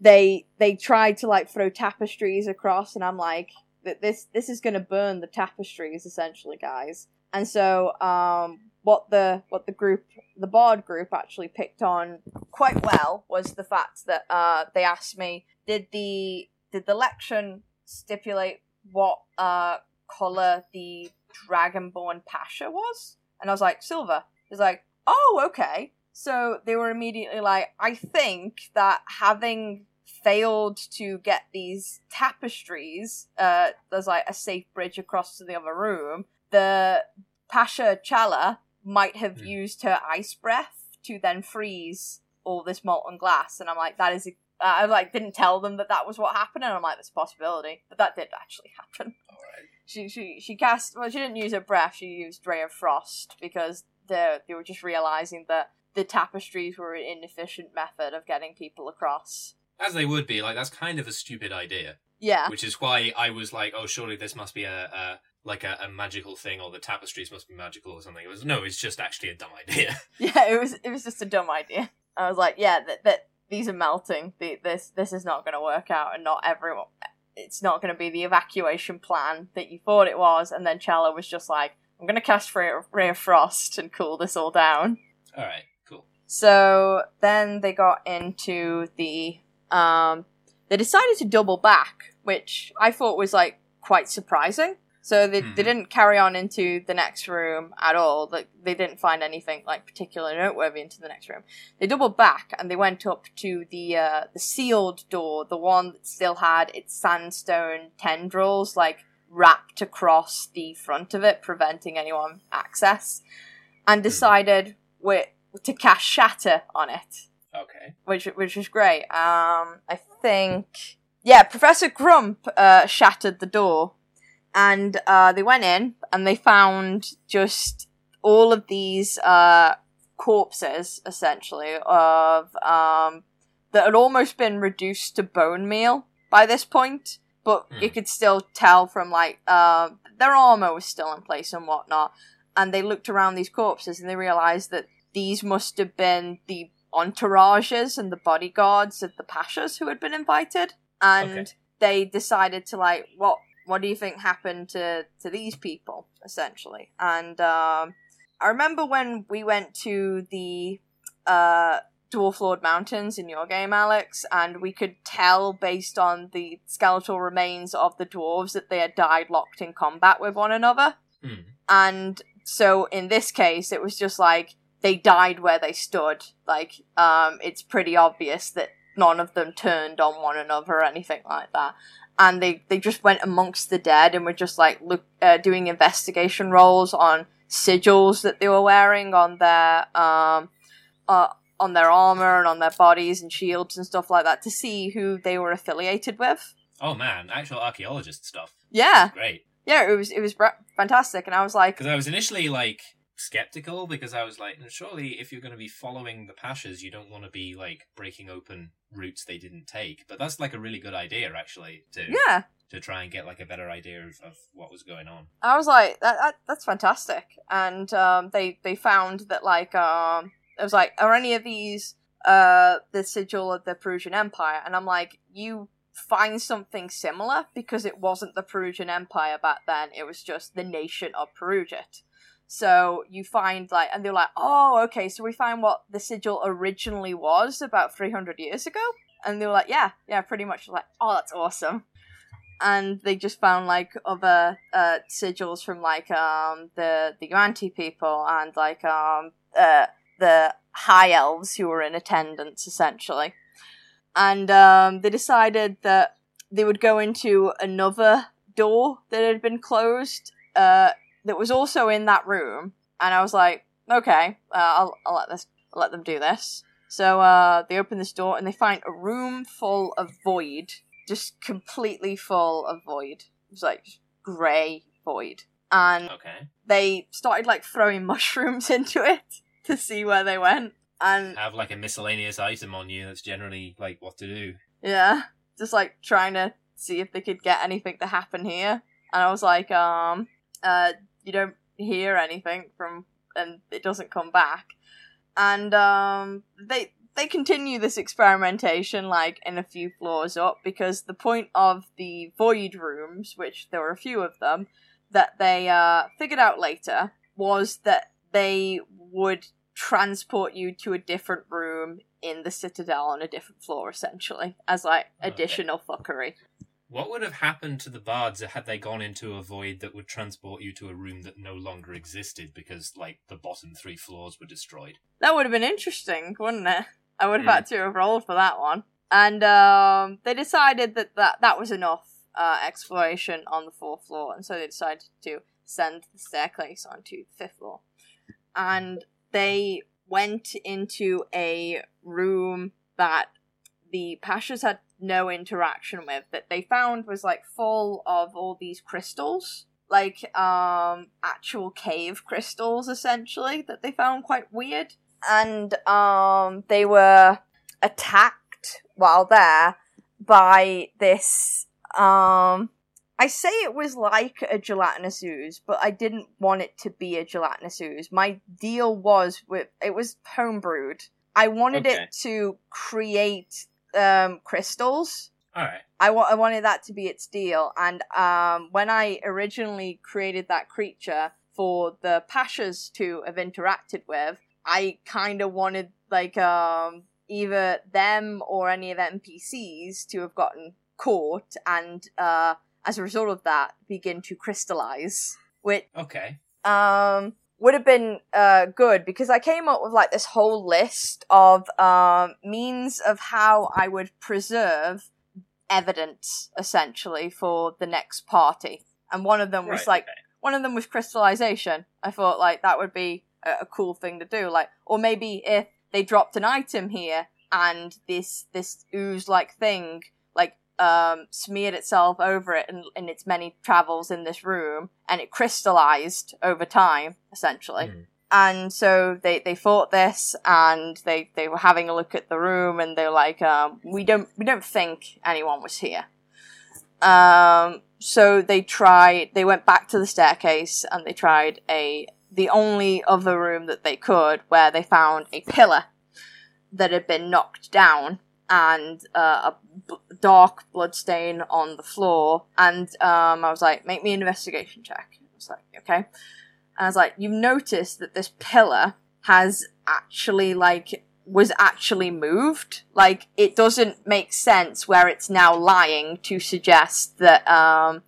they they tried to like throw tapestries across, and I'm like, that this this is going to burn the tapestries essentially, guys. And so um, what the what the group the bard group actually picked on quite well was the fact that uh, they asked me did the did the lection stipulate what uh, color the dragonborn pasha was? And i was like silver. He's like oh okay. So they were immediately like i think that having failed to get these tapestries uh there's like a safe bridge across to the other room the pasha T'Challa might have Hmm. used her ice breath to then freeze all this molten glass. And I'm like, that is. A, I like didn't tell them that that was what happened, and I'm like, that's a possibility, but that did actually happen. Right. She she she cast. Well, she didn't use her breath. She used ray of frost because they they were just realizing that the tapestries were an inefficient method of getting people across. As they would be, like that's kind of a stupid idea. Yeah, Which is why I was like, oh, surely this must be a, a like a, a magical thing, or the tapestries must be magical or something. It was no, it's just actually a dumb idea. yeah. It was it was just a dumb idea. I was like, yeah, that that these are melting. The, this this is not going to work out, and not everyone. It's not going to be the evacuation plan that you thought it was. And then T'Challa was just like, I'm going to cast Ray, Ray of Frost and cool this all down. All right, cool. So then they got into the um they decided to double back, which I thought was like quite surprising. So they, they Mhm. didn't carry on into the next room at all. Like they didn't find anything like particularly noteworthy into the next room. They doubled back and they went up to the uh, the sealed door, the one that still had its sandstone tendrils like wrapped across the front of it, preventing anyone access, and decided wi- to cast Shatter on it Okay. which which was great. Um, I think yeah, Professor Grump uh, shattered the door, and uh, they went in and they found just all of these uh, corpses, essentially of um, that had almost been reduced to bone meal by this point, but Hmm. you could still tell from like uh, their armor was still in place and whatnot. And they looked around these corpses and they realized that these must have been the entourages and the bodyguards of the pashas who had been invited and Okay. they decided to like what what do you think happened to to these people essentially? And um i remember when we went to the uh dwarf lord mountains in your game alex and we could tell based on the skeletal remains of the dwarves that they had died locked in combat with one another. Hmm. and so in this case it was just like they died where they stood. Like um it's pretty obvious that none of them turned on one another or anything like that and they they just went amongst the dead and were just like look uh, doing investigation rolls on sigils that they were wearing on their um uh on their armor and on their bodies and shields and stuff like that to see who they were affiliated with Oh man, actual archaeologist stuff. yeah Great. yeah it was it was bra- fantastic and i was like Because I was initially like skeptical because I was like, surely if you're going to be following the pashas, you don't want to be like breaking open routes they didn't take. But that's like a really good idea actually to yeah to try and get like a better idea of, of what was going on. I was like, that, that that's fantastic. And um, they they found that like um, it was like, are any of these uh the sigil of the Perusian Empire? And I'm like, you find something similar because it wasn't the Perusian Empire back then. It was just the nation of Perugiat. So you find like, and they're like, oh, okay. So we find what the sigil originally was about 300 years ago. And they were like, yeah, yeah, pretty much. Like, oh, that's awesome and they just found like other uh, sigils from like um the the Yuan-Ti people and like um uh, the high elves who were in attendance essentially, and um they decided that they would go into another door that had been closed uh that was also in that room, and I was like, okay, uh, I'll I'll let this I'll let them do this. So uh, they open this door and they find a room full of void just completely full of void. It was like grey void. And Okay. they started like throwing mushrooms into it to see where they went. And Have like a miscellaneous item on you that's generally like what to do. yeah, just like trying to see if they could get anything to happen here. And I was like, um, uh, you don't hear anything from, and it doesn't come back. And um, they they continue this experimentation like in a few floors up because the point of the void rooms, which there were a few of them, that they uh, figured out later was that they would transport you to a different room in the citadel on a different floor, essentially, as like Okay. additional fuckery. What would have happened to the bards had they gone into a void that would transport you to a room that no longer existed because, like, the bottom three floors were destroyed? That would have been interesting, wouldn't it? I would have Mm. had to have rolled for that one. And um, they decided that, that that was enough uh, exploration on the fourth floor, and so they decided to send the staircase onto the fifth floor. And they went into a room that the Pashas had no interaction with, that they found was like full of all these crystals. Like um actual cave crystals essentially that they found quite weird and um, they were attacked while there by this. Um, I say it was like a gelatinous ooze, but I didn't want it to be a gelatinous ooze. My deal was with it was homebrewed. I wanted Okay. it to create um, crystals. All right. I wa- I wanted that to be its deal. And um, when I originally created that creature for the Pashas to have interacted with, I kind of wanted like um, either them or any of the NPCs to have gotten caught and uh, as a result of that begin to crystallize. Which Okay. um would have been uh good because I came up with like this whole list of um means of how I would preserve evidence essentially for the next party. And one of them was Right, like okay. one of them was crystallization. I thought like that would be a, a cool thing to do. Like or maybe if they dropped an item here and this this ooze like thing like um smeared itself over it in, in its many travels in this room and it crystallized over time essentially Mhm. and so they they fought this and they they were having a look at the room and they were like um we don't we don't think anyone was here um so they tried they went back to the staircase and they tried a the only other room that they could where they found a pillar that had been knocked down and uh, a dark blood stain on the floor and um i was like make me an investigation check i was like okay and I was like, you've noticed that this pillar has actually like was actually moved. Like it doesn't make sense where it's now lying to suggest that um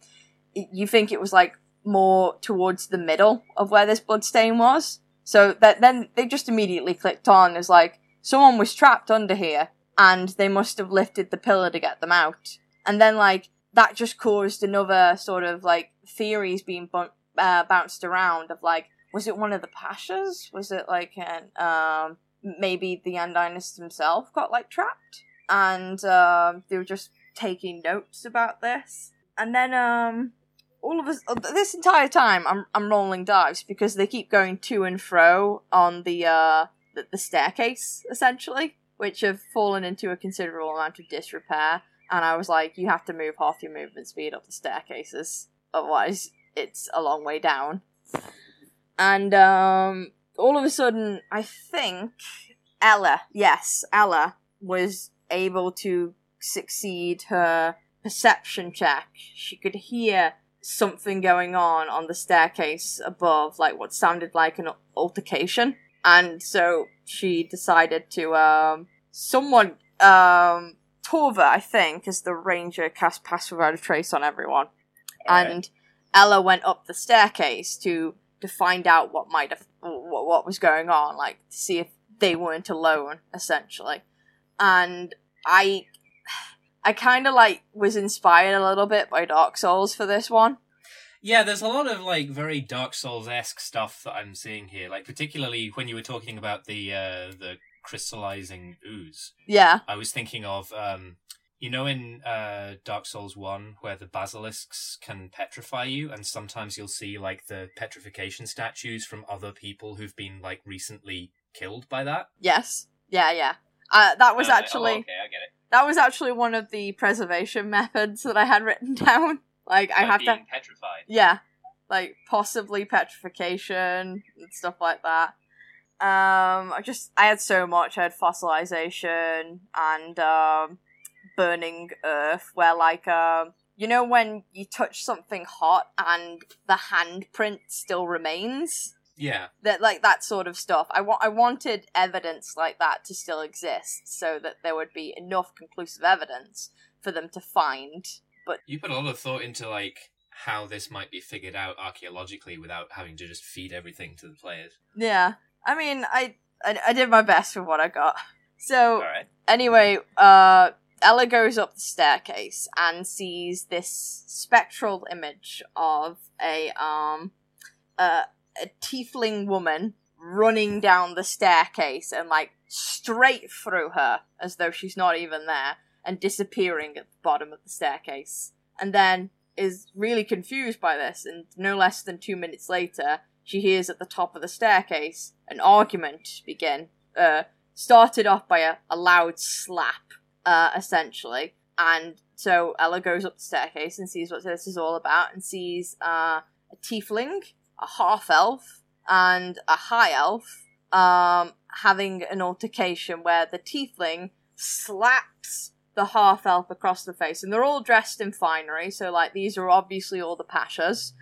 you think it was like more towards the middle of where this bloodstain was. So that then they just immediately clicked on as like someone was trapped under here and they must have lifted the pillar to get them out. And then like that just caused another sort of like theories being bu- uh, bounced around of like was it one of the pashas? Was it like an um maybe the Yandinus himself got like trapped? And um they were just taking notes about this. And then um all of us uh, this entire time i'm i'm rolling dice because they keep going to and fro on the uh the, the staircase essentially which have fallen into a considerable amount of disrepair and i was like you have to move half your movement speed up the staircases otherwise it's a long way down. And um all of a sudden I think Ella, yes, Ella was able to succeed her perception check. She could hear something going on on the staircase above, like what sounded like an altercation. And so she decided to um someone um Torva, I think, as the ranger cast pass without a trace on everyone right. and Ella went up the staircase to to find out what might have what, what was going on, like to see if they weren't alone, essentially. And I, I kind of like was inspired a little bit by Dark Souls for this one. Yeah, there's a lot of like very Dark Souls esque stuff that I'm seeing here. Like particularly when you were talking about the uh, the crystallizing ooze, Yeah, I was thinking of um, you know in uh, Dark Souls One where the basilisks can petrify you, and sometimes you'll see like the petrification statues from other people who've been like recently killed by that. yes, yeah, yeah. Uh, that was I like, actually oh, okay, I get it. that was actually one of the preservation methods that I had written down. Like I have to being petrified. Yeah, like possibly petrification and stuff like that. Um, I just I had so much. I had fossilization and um, burning earth, where like um, you know when you touch something hot and the handprint still remains. Yeah. That like that sort of stuff. I want I wanted evidence like that to still exist, so that there would be enough conclusive evidence for them to find. But You put a lot of thought into like how this might be figured out archaeologically without having to just feed everything to the players. yeah, I mean, I I, I did my best with what I got. So Alright. anyway, uh, Ella goes up the staircase and sees this spectral image of a um a, a tiefling woman running down the staircase and like straight through her as though she's not even there and disappearing at the bottom of the staircase. And then is really confused by this and no less than 2 minutes later she hears at the top of the staircase an argument begin uh started off by a, a loud slap uh, essentially. And so Ella goes up the staircase and sees what this is all about and sees uh, a tiefling, a half elf, and a high elf um, having an altercation where the tiefling slaps the half elf across the face. And they're all dressed in finery, so like these are obviously all the pashas,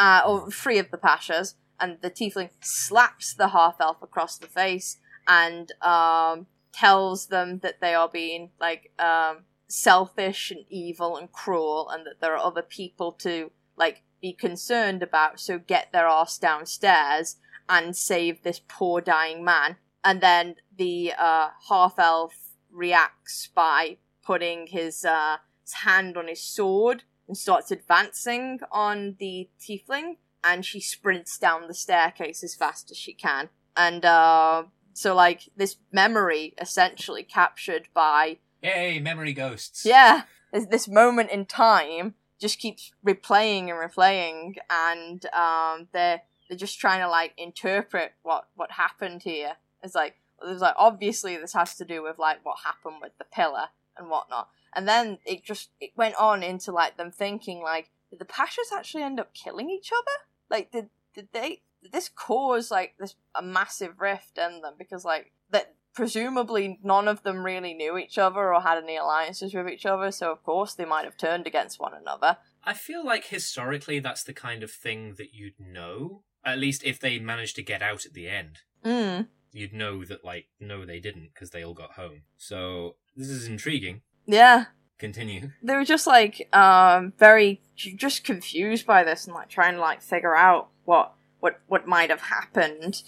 uh, or three of the pashas. And the tiefling slaps the half elf across the face and um, tells them that they are being like um selfish and evil and cruel and that there are other people to like be concerned about so get their ass downstairs and save this poor dying man and then the uh half elf reacts by putting his uh his hand on his sword and starts advancing on the tiefling and she sprints down the staircase as fast as she can and uh so like this memory essentially captured by Yay, memory ghosts. yeah, this, this moment in time just keeps replaying and replaying, and um, they're they're just trying to like interpret what what happened here. It's like there's like obviously this has to do with like what happened with the pillar and whatnot, and then it just it went on into like them thinking like did the Pashas actually end up killing each other? Like did did they did this cause like this a massive rift in them because like that presumably none of them really knew each other or had any alliances with each other, so of course they might have turned against one another. I feel like historically that's the kind of thing that you'd know. At least if they managed to get out at the end. Mm. You'd know that, like, no, they didn't because they all got home. So, this is intriguing. Yeah. Continue. They were just like um very just confused by this and like trying to like figure out what what what might have happened.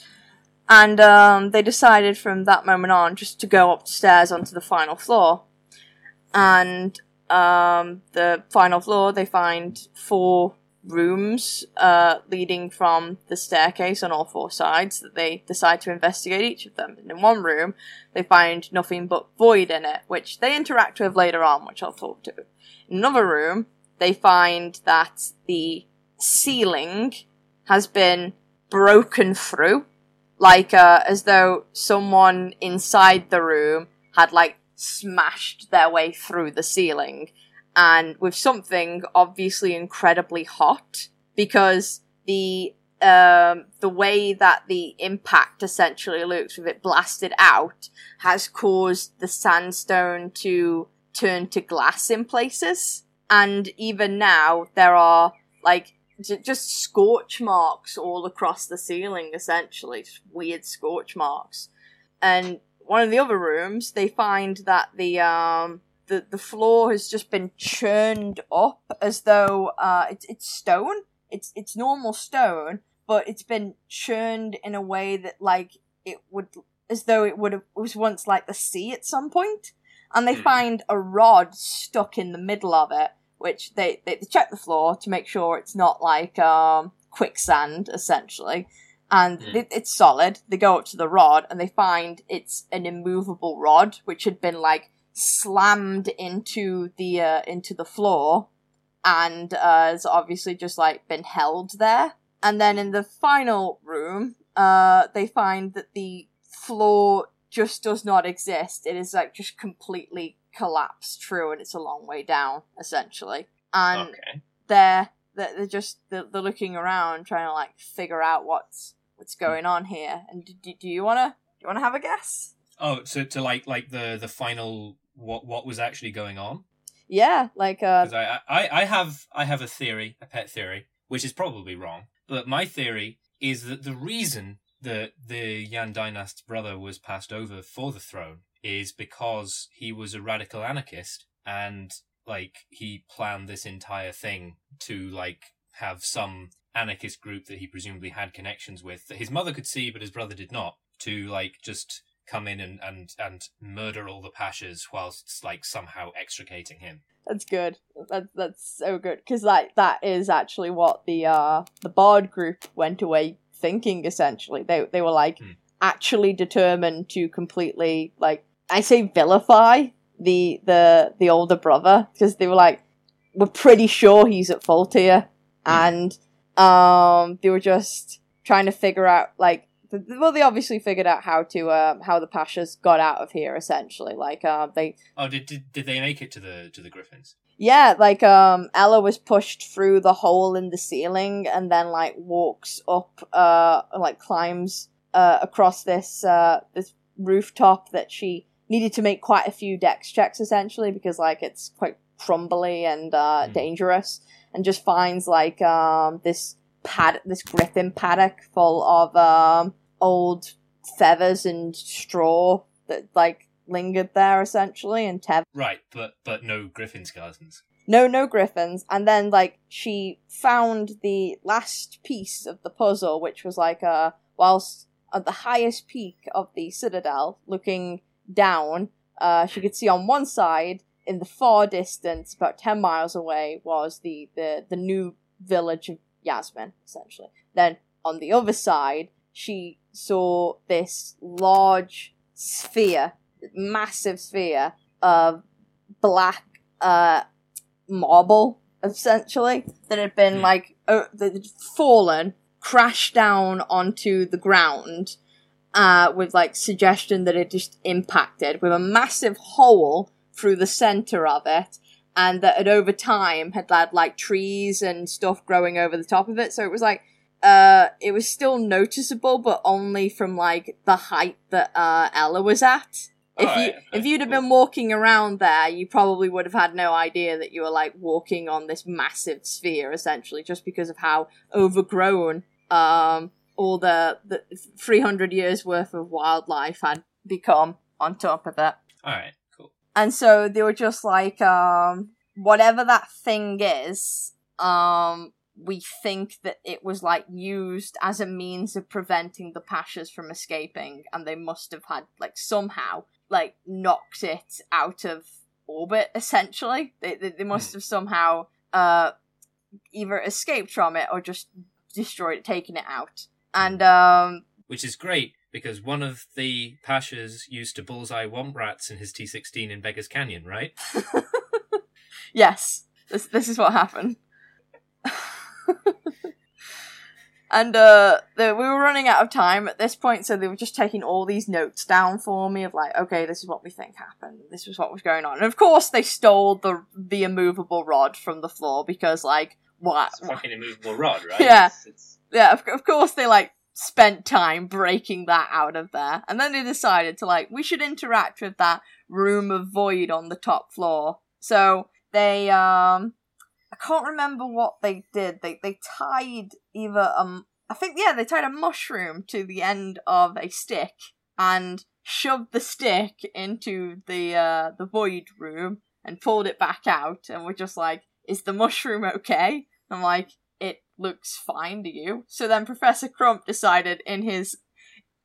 And um they decided from that moment on just to go upstairs onto the final floor. And um the final floor they find four rooms uh leading from the staircase on all four sides that they decide to investigate each of them. And in one room they find nothing but void in it, which they interact with later on, which I'll talk to. In another room, they find that the ceiling has been broken through, like uh, as though someone inside the room had like smashed their way through the ceiling, and with something obviously incredibly hot because the um, the way that the impact essentially looks with it blasted out has caused the sandstone to turn to glass in places. And even now, there are like just scorch marks all across the ceiling, essentially, just weird scorch marks. And one of the other rooms, they find that the um the the floor has just been churned up as though uh it's it's stone. It's it's normal stone, but it's been churned in a way that like it would as though it would have was once like the sea at some point. and they Hmm. find a rod stuck in the middle of it which they, they check the floor to make sure it's not like um quicksand essentially and it, it's solid they go up to the rod and they find it's an immovable rod which had been like slammed into the uh, into the floor and uh, has obviously just like been held there and then in the final room, uh, they find that the floor just does not exist. It is like just completely collapsed through, and it's a long way down, essentially. And okay. they're they're they're just they're, they're looking around, trying to like figure out what's what's going on here. And do, do, do you wanna do you wanna have a guess? Oh, so to like like the the final what what was actually going on? Yeah, like uh, I, I I have I have a theory, a pet theory, which is probably wrong. But my theory is that the reason that the Yandinus's brother was passed over for the throne is because he was a radical anarchist and like he planned this entire thing to like have some anarchist group that he presumably had connections with that his mother could see but his brother did not to like just come in and and and murder all the pashas whilst like somehow extricating him That's good. That's that's so good because like that is actually what the uh the Bard group went away thinking. Essentially, they they were like Hmm. actually determined to completely like I say vilify the the the older brother because they were like we're pretty sure he's at fault here, and um they were just trying to figure out like. Well, they obviously figured out how to um, how the Pashas got out of here. Essentially, like uh, they oh did, did did they make it to the to the griffins yeah, like um Ella was pushed through the hole in the ceiling and then like walks up uh like climbs uh across this uh this rooftop that she needed to make quite a few dex checks essentially because like it's quite crumbly and uh Hmm. dangerous and just finds like um this pad this griffin paddock full of um old feathers and straw that like lingered there essentially and Tev right but but no griffin skeletons no, no griffins. And then, like, she found the last piece of the puzzle, which was like, uh, whilst at the highest peak of the citadel, looking down, uh, she could see on one side, in the far distance, about 10 miles away, was the, the, the new village of Yasmin, essentially. Then, on the other side, she saw this large sphere, massive sphere of black, uh, marble essentially that had been Hmm. like uh, that had fallen crashed down onto the ground uh with like suggestion that it just impacted with a massive hole through the center of it and that had over time had had like trees and stuff growing over the top of it so it was like uh it was still noticeable but only from like the height that uh Ella was at if you Alright, if you'd have cool. been walking around there, you probably would have had no idea that you were like walking on this massive sphere, essentially, just because of how overgrown um all the the three hundred years worth of wildlife had become on top of it. all right cool And so they were just like, um, whatever that thing is, um, we think that it was like used as a means of preventing the Pashas from escaping, and they must have had like somehow like knocked it out of orbit. Essentially, they they, they must have somehow uh either escaped from it or just destroyed it, taken it out. And um, which is great because one of the pashas used to bullseye womp rats in his T16 in Beggars Canyon, right? Yes, this this is what happened. and uh, the, we were running out of time at this point, so they were just taking all these notes down for me of like, okay, this is what we think happened. This was what was going on. And of course, they stole the the immovable rod from the floor because, like, what? It's a fucking immovable rod, right? Yeah. It's, it's... yeah, of, of course they like spent time breaking that out of there, and then they decided to like we should interact with that room of void on the top floor. So they um, I can't remember what they did. They they tied either um, I think yeah, they tied a mushroom to the end of a stick and shoved the stick into the uh the void room and pulled it back out, and we're just like, is the mushroom okay? I'm like, it looks fine to you. So then Professor Crump decided in his,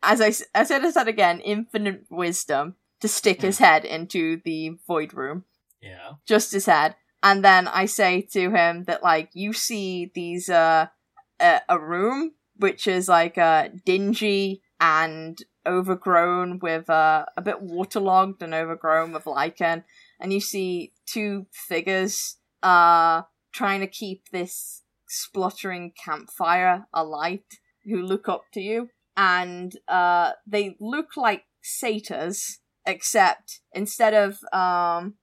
as I as I said again, infinite wisdom to stick his head into the void room. Yeah. Just his head. And then I say to him that like, you see these, uh, a, a room which is like, uh, dingy and overgrown with, uh, a bit waterlogged and overgrown with lichen. And you see two figures, uh, trying to keep this spluttering campfire alight who look up to you and uh they look like satyrs except instead of um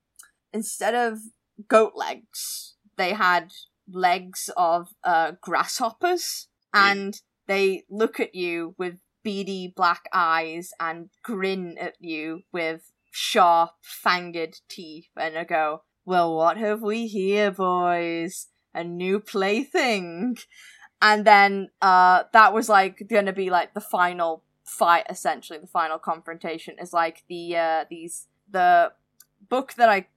instead of goat legs they had legs of uh grasshoppers and they look at you with beady black eyes and grin at you with sharp, fanged teeth and go, Well, what have we here, boys? A new plaything. And then uh that was like gonna be like the final fight essentially, the final confrontation is like the uh these the book that I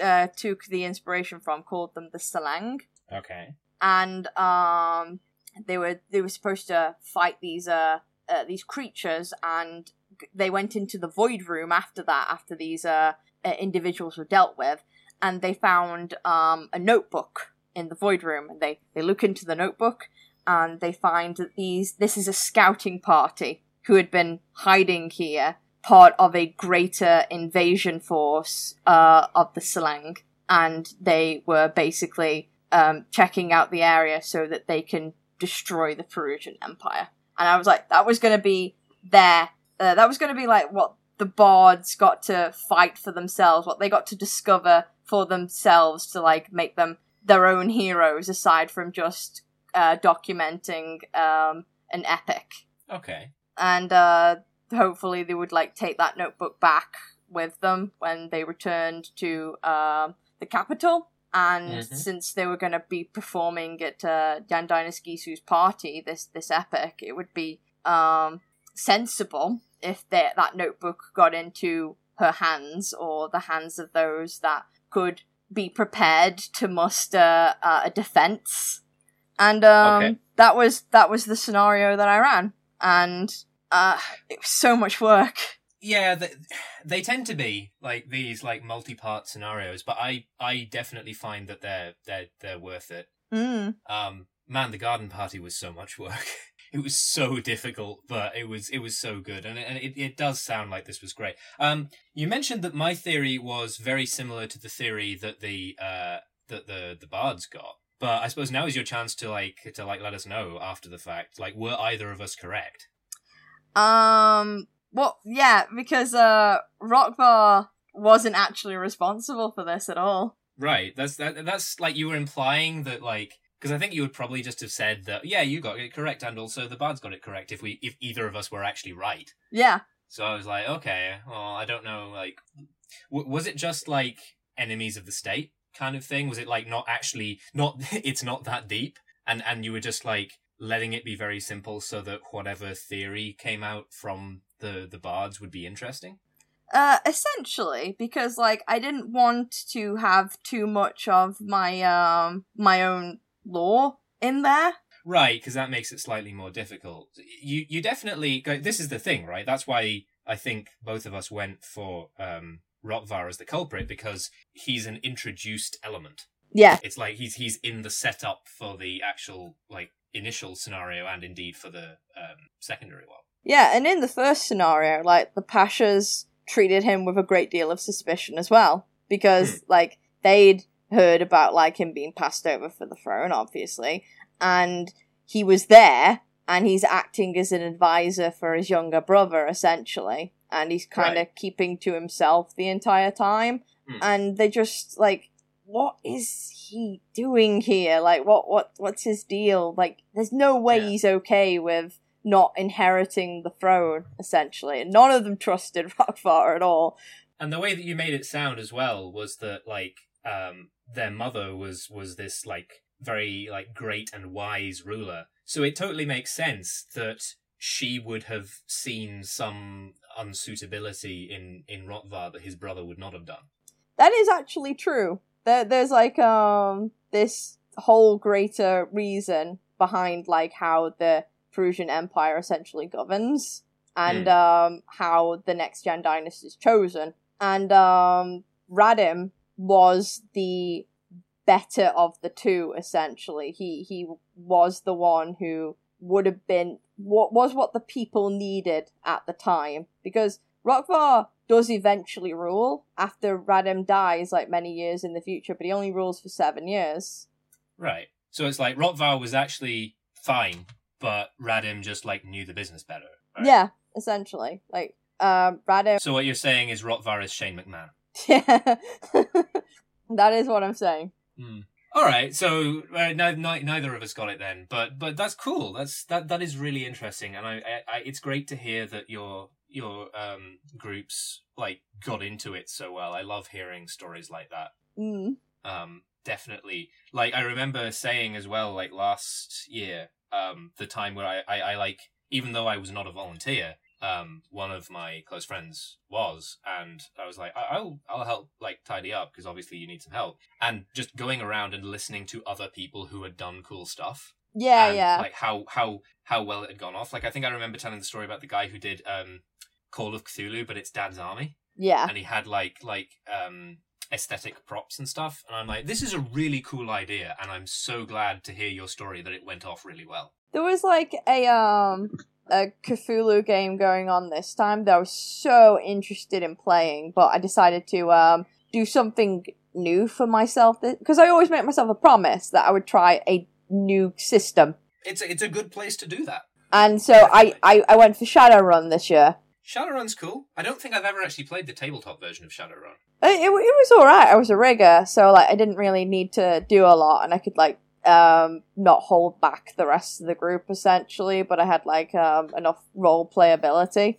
uh took the inspiration from called them the Salang. Okay. And um they were they were supposed to fight these uh, uh these creatures and they went into the void room after that after these uh, uh individuals were dealt with and they found um a notebook in the void room and they they look into the notebook and they find that these this is a scouting party who had been hiding here part of a greater invasion force uh of the Selang, and they were basically um checking out the area so that they can destroy the Perusian Empire. And I was like, that was going to be there. Uh, that was going to be like what the bards got to fight for themselves, what they got to discover for themselves to like make them their own heroes, aside from just uh, documenting um, an epic. Okay. And uh, hopefully they would like take that notebook back with them when they returned to uh, the capital and mm-hmm. since they were going to be performing at uh, Jan Gisu's party, this this epic, it would be um, sensible if they, that notebook got into her hands or the hands of those that could be prepared to muster uh, a defense. And um, okay. that was that was the scenario that I ran, and uh, it was so much work. Yeah, they, they tend to be like these like multi-part scenarios, but I I definitely find that they're they're they're worth it. Mm. Um, man, the garden party was so much work. it was so difficult, but it was it was so good, and it, and it, it does sound like this was great. Um, you mentioned that my theory was very similar to the theory that the uh that the the bards got, but I suppose now is your chance to like to like let us know after the fact. Like, were either of us correct? Um, well, yeah, because uh, Rokvar wasn't actually responsible for this at all. Right. That's that. That's like you were implying that, like, because I think you would probably just have said that. Yeah, you got it correct, and also the bards got it correct. If we, if either of us were actually right. Yeah. So I was like, okay, well, I don't know. Like, w- was it just like enemies of the state kind of thing? Was it like not actually not? it's not that deep, and and you were just like letting it be very simple so that whatever theory came out from the the bards would be interesting? Uh, essentially, because like I didn't want to have too much of my um my own lore in there. Right, because that makes it slightly more difficult. You you definitely go this is the thing, right? That's why I think both of us went for um Rokvar as the culprit because he's an introduced element. Yeah. It's like he's he's in the setup for the actual like initial scenario and indeed for the um, secondary one. Yeah, and in the first scenario, like the Pashas treated him with a great deal of suspicion as well because hmm. like they'd heard about like him being passed over for the throne, obviously, and he was there and he's acting as an advisor for his younger brother essentially, and he's kind of right. keeping to himself the entire time, mm. and they just like what is he doing here? Like, what, what, what's his deal? Like, there's no way yeah. he's okay with not inheriting the throne, essentially. And none of them trusted Rokvar at all. And the way that you made it sound as well was that like um their mother was was this like very like great and wise ruler. So it totally makes sense that she would have seen some unsuitability in in Rokvar that his brother would not have done. That is actually true. There, there's like um this whole greater reason behind like how the Perusian Empire essentially governs and mm. um, how the next Yandinus is chosen. And um, Radim was the better of the two, essentially. He he was the one who would have been what was what the people needed at the time because Rokvar does eventually rule after Radim dies, like many years in the future, but he only rules for seven years. Right. So it's like Rokvar was actually fine but Radim just like knew the business better. Right? Yeah, essentially. Like um, Radim. So what you're saying is Rokvar is Shane McMahon. Yeah, that is what I'm saying. Mm. All right, so uh, no, no, neither of us got it then, but but that's cool. That's that that is really interesting, and I, I, I it's great to hear that your your um groups like got into it so well. I love hearing stories like that. Mm. Um, definitely. Like I remember saying as well, like last year, um, the time where I, I, I like even though I was not a volunteer, um, one of my close friends was, and I was like, I- I'll I'll help like tidy up because obviously you need some help, and just going around and listening to other people who had done cool stuff. Yeah, and, yeah. Like how how how well it had gone off. Like I think I remember telling the story about the guy who did um, Call of Cthulhu, but it's Dad's Army, yeah. and he had like like um aesthetic props and stuff, and I'm like, this is a really cool idea, and I'm so glad to hear your story that it went off really well. There was like a um a Cthulhu game going on this time that I was so interested in playing, but I decided to um do something new for myself because I always make myself a promise that I would try a new system. It's a, it's a good place to do that. And so I, I, I went for Shadowrun this year. Shadowrun's cool. I don't think I've ever actually played the tabletop version of Shadowrun. It, it, it was alright. I was a rigger, so like I didn't really need to do a lot, and I could like um not hold back the rest of the group essentially, but I had like um enough role playability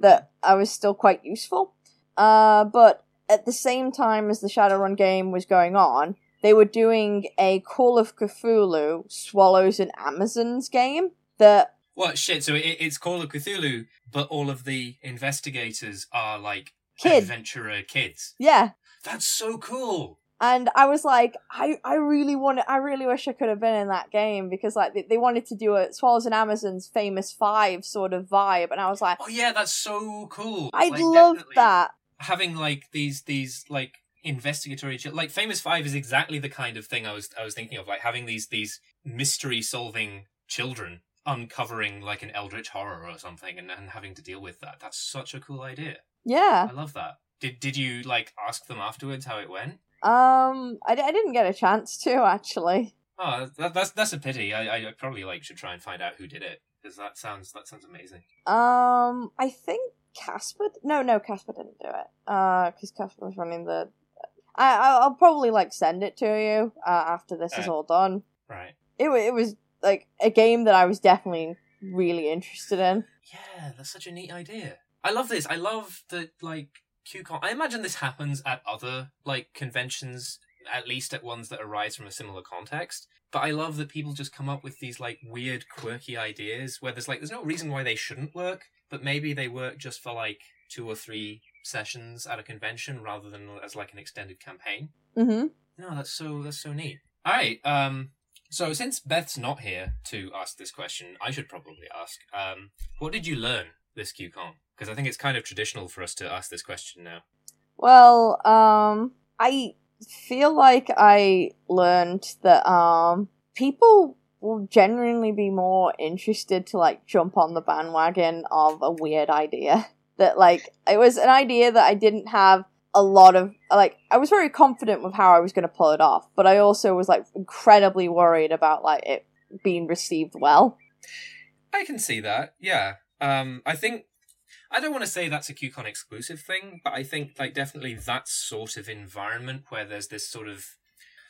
that I was still quite useful. Uh, but at the same time as the Shadowrun game was going on, they were doing a Call of Cthulhu Swallows and Amazons game that What shit? So it, it's Call of Cthulhu, but all of the investigators are like Kids. adventurer kids. yeah. That's so cool. And I was like, I, I really want I really wish I could have been in that game because like they, they wanted to do a Swallows and Amazons famous five sort of vibe, and I was like, Oh yeah, that's so cool. I'd Like, love that. Having like these these like investigatory like famous five is exactly the kind of thing I was I was thinking of like having these these mystery solving children uncovering like an eldritch horror or something and, and having to deal with that. That's such a cool idea. Yeah. I love that. Did did you like ask them afterwards how it went? Um, I, I didn't get a chance to actually. Oh, that, that's that's a pity. I, I probably like should try and find out who did it because that sounds that sounds amazing. Um, I think Casper. No, no, Casper didn't do it. Uh, because Casper was running the. I I'll probably like send it to you uh, after this is Uh. all done. Right. It it was like a game that I was definitely really interested in. Yeah, that's such a neat idea. I love this. I love that like QCon. I imagine this happens at other like conventions, at least at ones that arise from a similar context. But I love that people just come up with these like weird, quirky ideas where there's like there's no reason why they shouldn't work, but maybe they work just for like two or three sessions at a convention rather than as like an extended campaign. Mm-hmm. No, that's so that's so neat. All right. Um. So since Beth's not here to ask this question, I should probably ask. Um. What did you learn this QCon? Because I think it's kind of traditional for us to ask this question now. Well, um, I feel like I learned that um people will genuinely be more interested to like jump on the bandwagon of a weird idea. That like it was an idea that I didn't have a lot of like I was very confident with how I was going to pull it off, but I also was like incredibly worried about like it being received well. I can see that. Yeah. Um. I think. I don't want to say that's a QCon exclusive thing, but I think like definitely that sort of environment where there's this sort of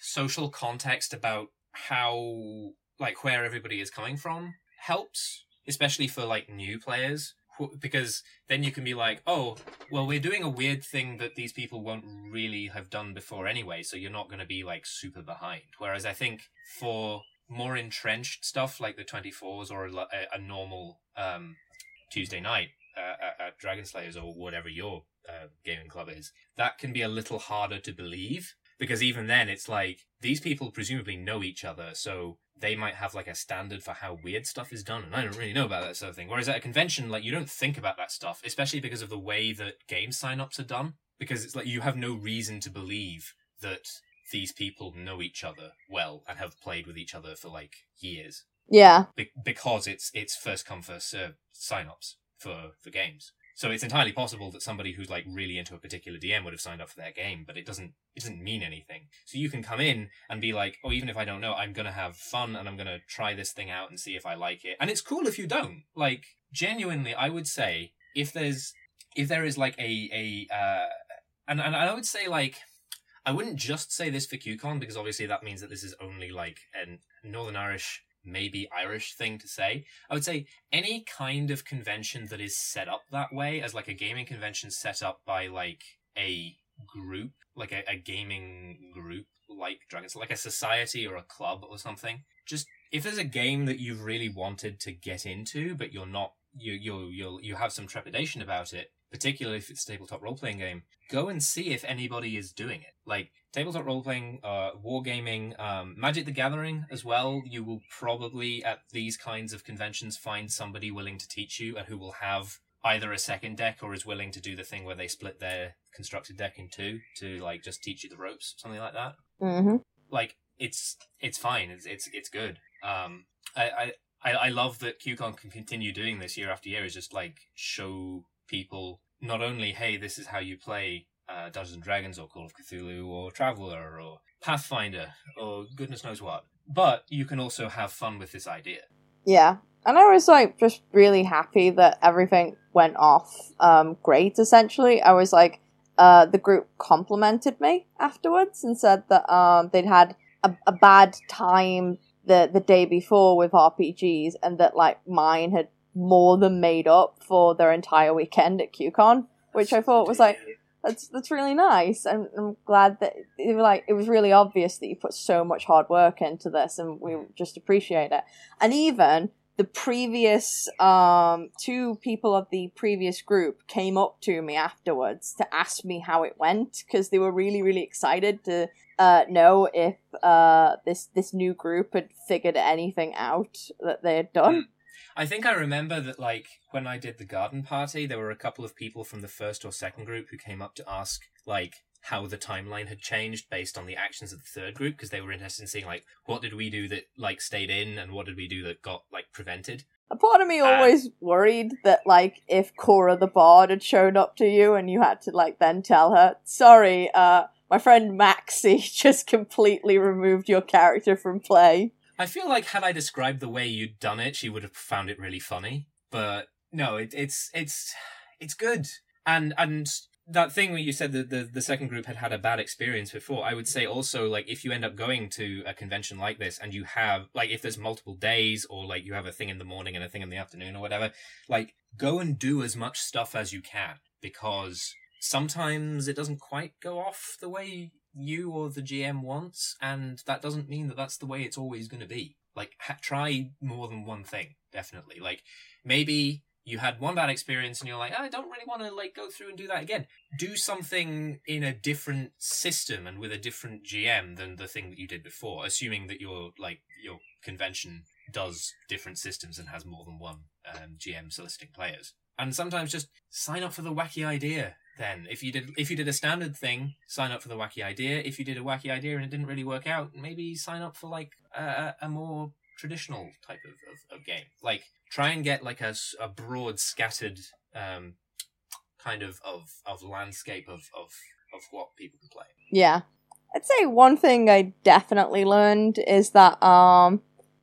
social context about how like where everybody is coming from helps, especially for like new players because then you can be like, oh, well, we're doing a weird thing that these people won't really have done before anyway, so you're not going to be like super behind. Whereas I think for more entrenched stuff like the 24s or a, a, normal um, Tuesday night uh, at, at Dragon Slayers or whatever your uh, gaming club is, that can be a little harder to believe because even then it's like these people presumably know each other, so they might have like a standard for how weird stuff is done, and I don't really know about that sort of thing. Whereas at a convention, like you don't think about that stuff, especially because of the way that game sign-ups are done. Because it's like you have no reason to believe that these people know each other well and have played with each other for like years, Yeah. Be- because it's it's first come first served sign-ups for for games. So it's entirely possible that somebody who's like really into a particular DM would have signed up for their game, but it doesn't it doesn't mean anything. So you can come in and be like, oh, even if I don't know, I'm gonna have fun and I'm gonna try this thing out and see if I like it. And it's cool if you don't. Like genuinely, I would say if there's if there is like a a uh, and and I would say like I wouldn't just say this for QCon because obviously that means that this is only like a Northern Irish, maybe Irish thing to say. I would say any kind of convention that is set up that way, as like a gaming convention set up by like a group, like a, a gaming group like Dragons, like a society or a club or something. Just if there's a game that you've really wanted to get into, but you're not, you you you you have some trepidation about it, particularly if it's a tabletop role playing game, go and see if anybody is doing it. Like tabletop role playing, uh, wargaming, um, Magic the Gathering as well. You will probably at these kinds of conventions find somebody willing to teach you and who will have either a second deck or is willing to do the thing where they split their constructed deck in two to like just teach you the ropes, something like that. Mm-hmm. Like it's it's fine. It's it's it's good. Um, I I I love that QCon can continue doing this year after year. Is just like show people not only hey this is how you play uh, Dungeons and Dragons or Call of Cthulhu or Traveller or Pathfinder or goodness knows what, but you can also have fun with this idea. Yeah, and I was like just really happy that everything went off um, great. Essentially, I was like, uh, the group complimented me afterwards and said that um, they'd had a, a bad time the the day before with RPGs, and that like mine had more than made up for their entire weekend at QCon, which I thought was like that's that's really nice. I'm, I'm glad that it, like it was really obvious that you put so much hard work into this, and we just appreciate it. And even the previous um, two people of the previous group came up to me afterwards to ask me how it went because they were really really excited to uh, know if uh, this this new group had figured anything out that they had done. I think I remember that, like, when I did the garden party, there were a couple of people from the first or second group who came up to ask, like, how the timeline had changed based on the actions of the third group because they were interested in seeing like what did we do that like stayed in and what did we do that got like prevented? A part of me always um, worried that like if cora the bard had shown up to you and you had to like then tell her sorry uh my friend maxie just completely removed your character from play i feel like had i described the way you'd done it she would have found it really funny but no it, it's it's it's good. And and that thing where you said that the, the second group had had a bad experience before, I would say also, like, if you end up going to a convention like this and you have, like, if there's multiple days or, like, you have a thing in the morning and a thing in the afternoon or whatever, like, go and do as much stuff as you can because sometimes it doesn't quite go off the way you or the GM wants, and that doesn't mean that that's the way it's always going to be. Like, ha- try more than one thing, definitely. Like, maybe you had one bad experience and you're like, I don't really want to like go through and do that again. Do something in a different system and with a different GM than the thing that you did before, assuming that your like your convention does different systems and has more than one um, GM soliciting players. And sometimes just sign up for the wacky idea. Then, if you did, if you did a standard thing, sign up for the wacky idea. If you did a wacky idea and it didn't really work out, maybe sign up for like a, a more traditional type of, of, of game. Like try and get like a, a broad scattered um, kind of, of, of landscape of, of, of what people can play. Yeah. I'd say one thing I definitely learned is that um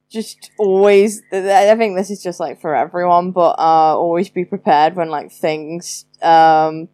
just always I think this is just like for everyone, but uh always be prepared when like things um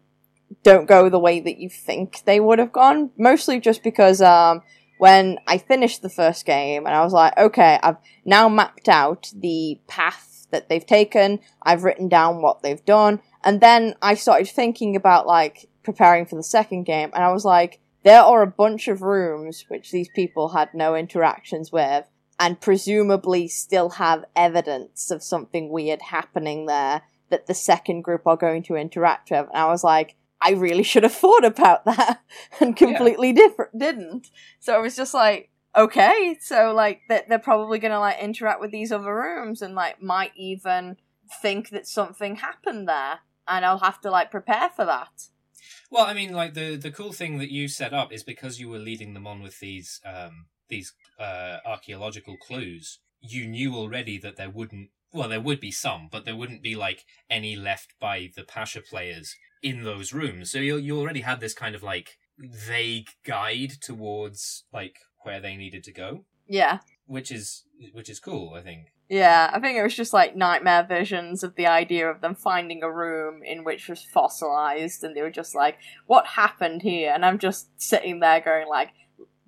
don't go the way that you think they would have gone. Mostly just because um when I finished the first game and I was like, okay, I've now mapped out the path that they've taken. I've written down what they've done. And then I started thinking about like preparing for the second game and I was like, there are a bunch of rooms which these people had no interactions with and presumably still have evidence of something weird happening there that the second group are going to interact with. And I was like, I really should have thought about that and completely yeah. different didn't. So I was just like, okay, so like they're, they're probably gonna like interact with these other rooms and like might even think that something happened there, and I'll have to like prepare for that. Well, I mean, like the the cool thing that you set up is because you were leading them on with these um these uh archaeological clues. You knew already that there wouldn't. Well, there would be some, but there wouldn't be like any left by the Pasha players in those rooms. So you you already had this kind of like vague guide towards like where they needed to go. Yeah. Which is which is cool, I think. Yeah, I think it was just like nightmare visions of the idea of them finding a room in which was fossilized, and they were just like, "What happened here?" And I'm just sitting there going like,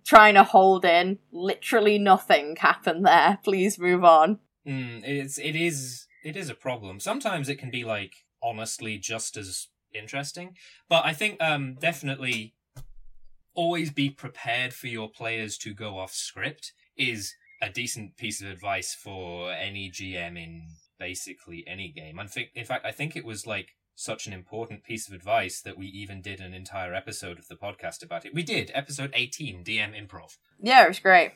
trying to hold in. Literally nothing happened there. Please move on. Mm, it's it is it is a problem. Sometimes it can be like honestly just as interesting, but I think um definitely always be prepared for your players to go off script is a decent piece of advice for any GM in basically any game. I think, in fact, I think it was like such an important piece of advice that we even did an entire episode of the podcast about it. We did episode eighteen, DM improv. Yeah, it was great.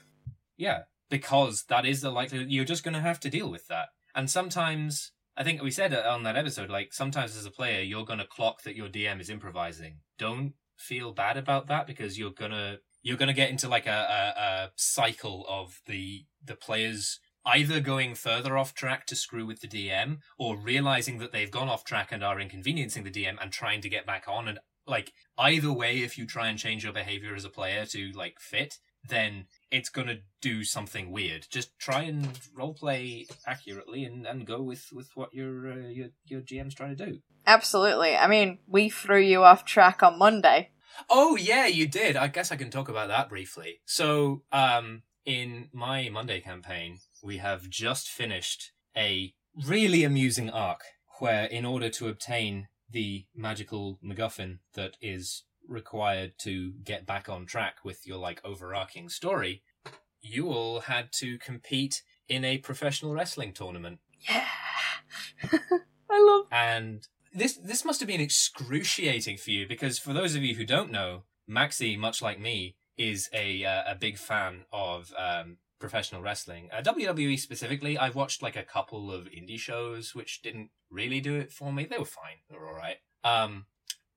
Yeah, because that is the likelihood you're just going to have to deal with that. And sometimes, I think we said uh, on that episode, like sometimes as a player, you're to clock that your DM is improvising. Don't feel bad about that because you're gonna you're gonna get into like a, a, a cycle of the the players either going further off track to screw with the DM or realizing that they've gone off track and are inconveniencing the DM and trying to get back on and like either way if you try and change your behavior as a player to like fit then it's gonna do something weird just try and roleplay accurately and, and go with with what your uh, your your gm's trying to do Absolutely. I mean, we threw you off track on Monday. Oh yeah, you did. I guess I can talk about that briefly. So, um, in my Monday campaign, we have just finished a really amusing arc where, in order to obtain the magical MacGuffin that is required to get back on track with your like overarching story, you all had to compete in a professional wrestling tournament. Yeah. I love And this this must have been excruciating for you because for those of you who don't know, Maxi, much like me, is a uh, a big fan of um, professional wrestling. Uh, WWE specifically, I've watched like a couple of indie shows which didn't really do it for me. They were fine. They were all right. Um,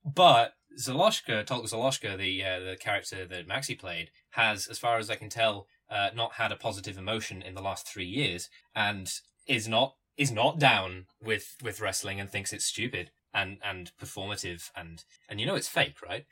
but Zaloshka, Tolk Zaloshka, the uh, the character that Maxi played, has, as far as I can tell, uh, not had a positive emotion in the last three years, and is not is not down with with wrestling and thinks it's stupid and and performative and and you know it's fake, right?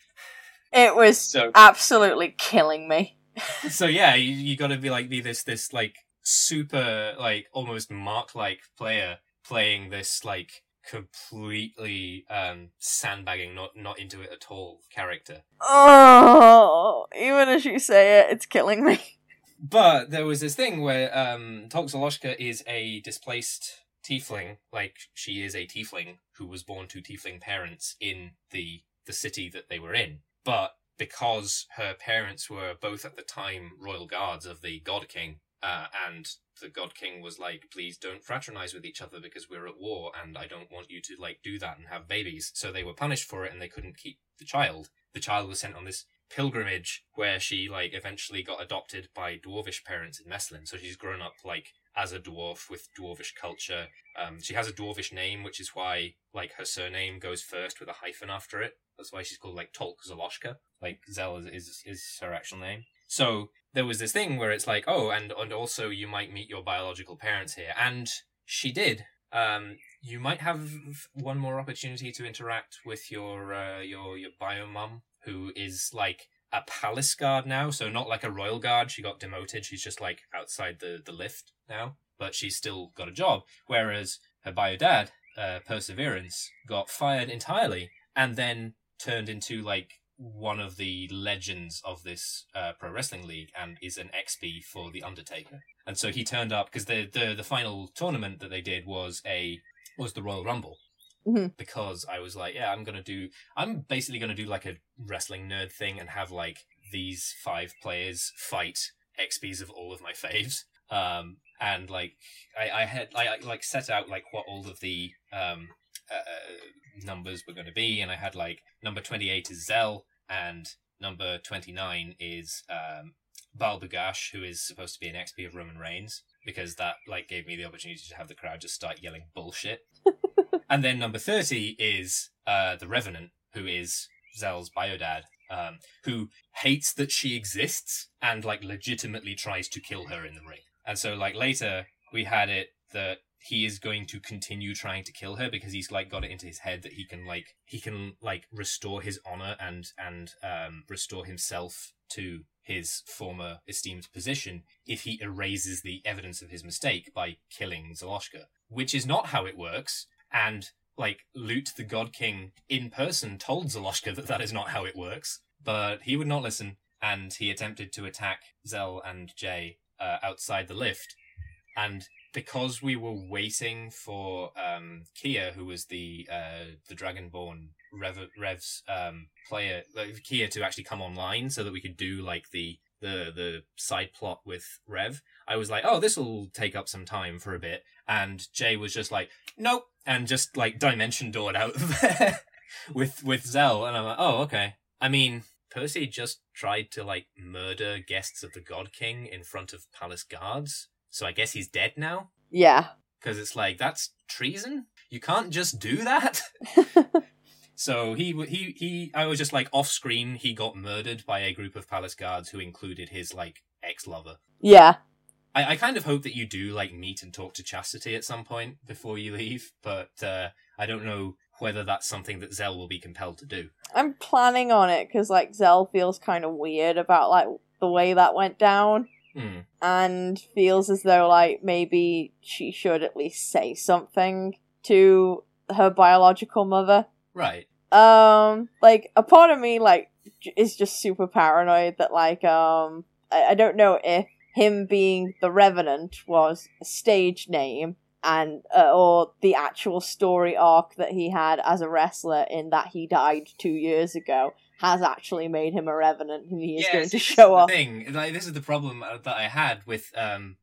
it. Was So- absolutely killing me. so yeah, you, you got to be like be this this like super like almost Mark like player playing this like completely um sandbagging not not into it at all character. Oh, even as you say it, it's killing me. But there was this thing where um Tolk Zaloshka is a displaced tiefling, like she is a tiefling who was born to tiefling parents in the the city that they were in. But because her parents were both at the time royal guards of the God King, uh, and the God King was like, please don't fraternize with each other because we're at war and I don't want you to like do that and have babies. So they were punished for it and they couldn't keep the child. The child was sent on this pilgrimage where she like eventually got adopted by dwarvish parents in Meslin. So she's grown up like as a dwarf with dwarvish culture. Um, she has a dwarvish name, which is why like her surname goes first with a hyphen after it. That's why she's called like Tolk Zaloshka. Like Zel is, is is her actual name. So there was this thing where it's like, oh, and and also you might meet your biological parents here, and she did. Um, you might have one more opportunity to interact with your uh, your your bio mum, who is like a palace guard now, so not like a royal guard. She got demoted. She's just like outside the the lift now, but she's still got a job. Whereas her bio dad, uh, Perseverance, got fired entirely and then turned into like one of the legends of this uh, pro wrestling league and is an expy for the Undertaker. And so he turned up because the, the the final tournament that they did was a was the Royal Rumble. Mhm. Because I was like, yeah, I'm gonna do. I'm basically gonna do like a wrestling nerd thing and have like these five players fight expies of all of my faves. Um, and like I, I had I, I like set out like what all of the um uh, numbers were going to be, and I had like number twenty eight is Zell, and number twenty nine is um Balbugash, who is supposed to be an expy of Roman Reigns, because that like gave me the opportunity to have the crowd just start yelling bullshit. and then number thirty is uh the Revenant, who is Zell's biodad, um, who hates that she exists and like legitimately tries to kill her in the ring. And so like later we had it that he is going to continue trying to kill her because he's like got it into his head that he can like he can like restore his honor and and um restore himself to his former esteemed position if he erases the evidence of his mistake by killing Zoloshka, which is not how it works. And like Lute the God King in person told Zoloshka that that is not how it works, but he would not listen, and he attempted to attack Zell and Jay uh, outside the lift. And because we were waiting for um, Kia, who was the uh, the Dragonborn Rev- Rev's um, player, like, Kia to actually come online, so that we could do like the the the side plot with Rev. I was like, oh, this will take up some time for a bit, and Jay was just like, nope, and just like dimension doored out there with with Zell, and I'm like, oh, okay. I mean, Percy just tried to like murder guests of the God King in front of palace guards, so I guess he's dead now. Yeah. Because it's like that's treason. You can't just do that. so he he he. I was just like off screen. He got murdered by a group of palace guards who included his like ex lover. yeah. I, I kind of hope that you do like meet and talk to Chastity at some point before you leave, but uh, I don't know whether that's something that Zell will be compelled to do. I'm planning on it because like Zell feels kind of weird about like the way that went down, Hmm. and feels as though like maybe she should at least say something to her biological mother. Right. Um, like a part of me like is just super paranoid that like um I, I don't know if him being the Revenant was a stage name and uh, or the actual story arc that he had as a wrestler in that he died two years ago has actually made him a Revenant and he is Yeah, going to show off. Thing like this is the problem uh, that I had with um,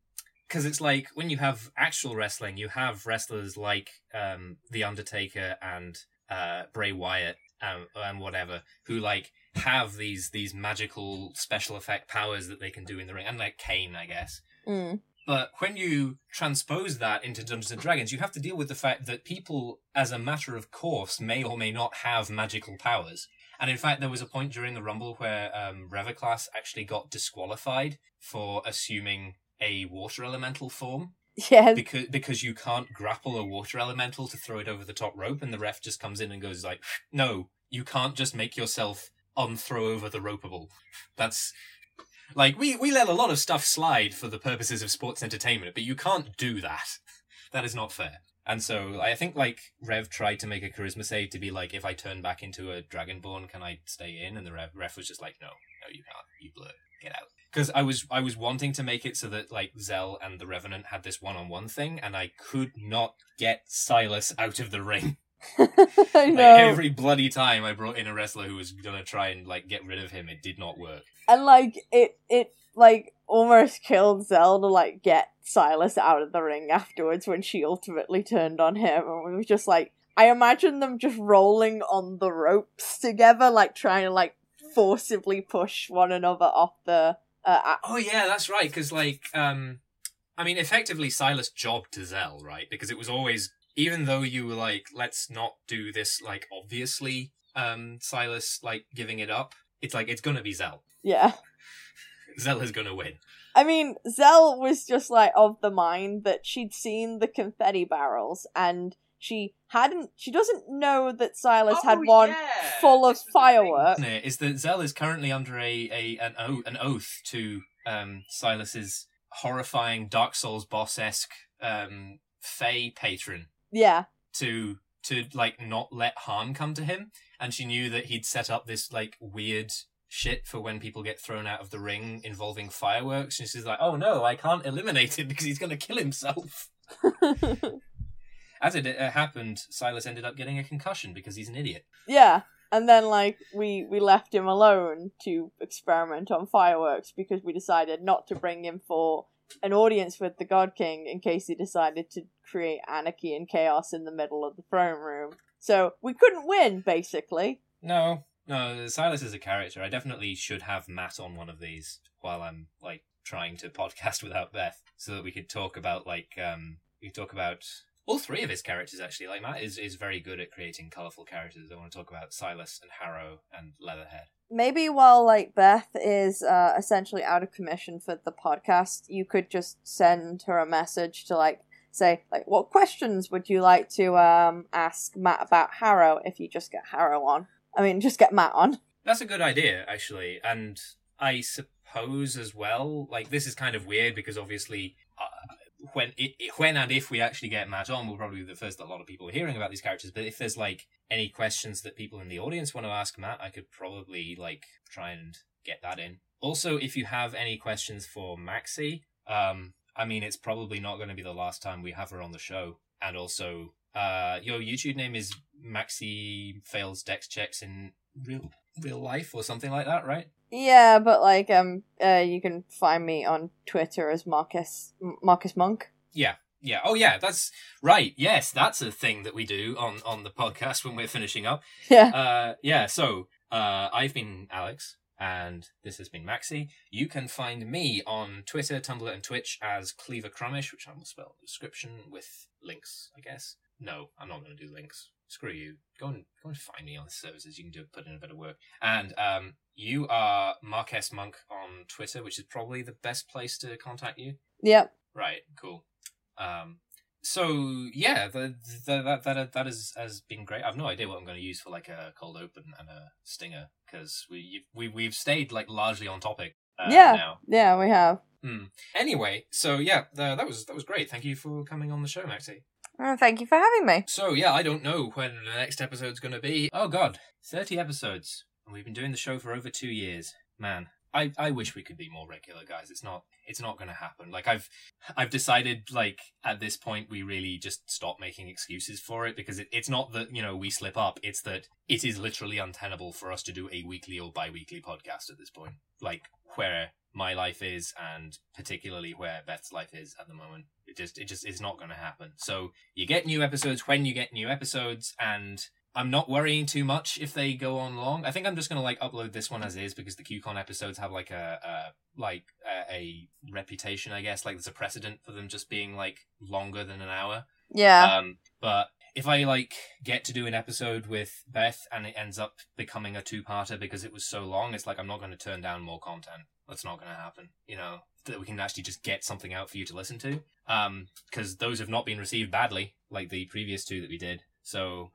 because it's like when you have actual wrestling, you have wrestlers like um the Undertaker and uh Bray Wyatt um, and whatever who like have these these magical special effect powers that they can do in the ring, and like Kane, I guess. Mm. But when you transpose that into Dungeons and Dragons, you have to deal with the fact that people, as a matter of course, may or may not have magical powers. And in fact, there was a point during the Rumble where um, Revaclass actually got disqualified for assuming a water elemental form Yes. because because you can't grapple a water elemental to throw it over the top rope, and the ref just comes in and goes like, "No, you can't just make yourself unthrow over the ropeable." That's like we we let a lot of stuff slide for the purposes of sports entertainment, but you can't do that. That is not fair. And so I think like Rev tried to make a charisma save to be like, if I turn back into a dragonborn, can I stay in? And the Rev, ref was just like, no, no, you can't. You blur. Get out. Because I was I was wanting to make it so that like Zell and the Revenant had this one on one thing, and I could not get Silas out of the ring. I Like know. every bloody time I brought in a wrestler who was gonna try and like get rid of him, it did not work. and like it it like almost killed Zell to like get Silas out of the ring afterwards when she ultimately turned on him and we were just like I imagine them just rolling on the ropes together like trying to like forcibly push one another off the uh, Oh yeah, that's right. Because like, um, I mean, effectively, Silas jobbed to Zell, right? Because it was always, even though you were like, let's not do this, like obviously, um, Silas like giving it up. It's like it's gonna be Zell. yeah Zell is gonna win. I mean, Zell was just like of the mind that she'd seen the confetti barrels and she hadn't she doesn't know that Silas had one yeah. full of This was the thing, fireworks. wasn't it? Is that Zell is currently under a, a an, o- an oath to um, Silas's horrifying Dark Souls boss esque um, Fey patron Yeah. to to like not let harm come to him and she knew that he'd set up this like weird shit for when people get thrown out of the ring involving fireworks and she's like oh no i can't eliminate him because he's going to kill himself as it uh, happened silas ended up getting a concussion because he's an idiot yeah. And then like we we left him alone to experiment on fireworks because we decided not to bring him for an audience with the God King in case he decided to create anarchy and chaos in the middle of the throne room. So we couldn't win, basically. no no silas is a character. I definitely should have matt on one of these while i'm like trying to podcast without beth so that we could talk about like um we could talk about all three of his characters actually. Like matt is, is very good at creating colorful characters. I want to talk about silas and harrow and leatherhead. Maybe while like Beth is uh, essentially out of commission for the podcast, you could just send her a message to like say like what questions would you like to um ask Matt about Harrow if you just get Harrow on. I mean, just get Matt on. That's a good idea, actually. And I suppose as well. Like this is kind of weird because obviously uh, when it, when and if we actually get Matt on, we'll probably be the first that a lot of people are hearing about these characters. But if there's like any questions that people in the audience want to ask Matt, I could probably like try and get that in. Also, if you have any questions for Maxi, um, I mean, it's probably not going to be the last time we have her on the show. And also, uh, your YouTube name is Maxi fails Dex checks in real real life or something like that, right? Yeah, but like um uh you can find me on Twitter as Marcus Marcus Monk. Yeah. Yeah. Oh yeah, that's right. Yes, that's a thing that we do on on the podcast when we're finishing up. Yeah. Uh yeah, so uh I've been Alex and this has been Maxi. You can find me on Twitter, Tumblr, and Twitch as Cleaver Crummish, which I will spell in the description with links, I guess. No, I'm not going to do links screw you. Go and go and find me on the services. You can do put in a bit of work. And um, you are Marques Monk on Twitter, which is probably the best place to contact you. Yep. Right. Cool. Um, so yeah, the, the, that that that has has been great. I've no idea what I'm going to use for like a cold open and a stinger because we we we've stayed like largely on topic. Uh, yeah. Now. Yeah, we have. Hmm. Anyway, so yeah, the, that was that was great. Thank you for coming on the show, Maxi. Oh, thank you for having me. So yeah, I don't know when the next episode's going to be. Oh god, thirty episodes, and we've been doing the show for over two years. Man, I, I wish we could be more regular, guys. It's not it's not going to happen. Like I've I've decided like at this point we really just stop making excuses for it because it, it's not that you know we slip up. It's that it is literally untenable for us to do a weekly or bi-weekly podcast at this point. Like where my life is and particularly where Beth's life is at the moment. It just it just is not going to happen. So you get new episodes when you get new episodes and I'm not worrying too much if they go on long. I think I'm just gonna like upload this one as is because the QCon episodes have like a, a like a, a, reputation, I guess. Like there's a precedent for them just being like longer than an hour. Yeah. Um, but if I like get to do an episode with Beth and it ends up becoming a two-parter because it was so long, it's like I'm not going to turn down more content. That's not going to happen. You know that we can actually just get something out for you to listen to. Um, because those have not been received badly, like the previous two that we did. So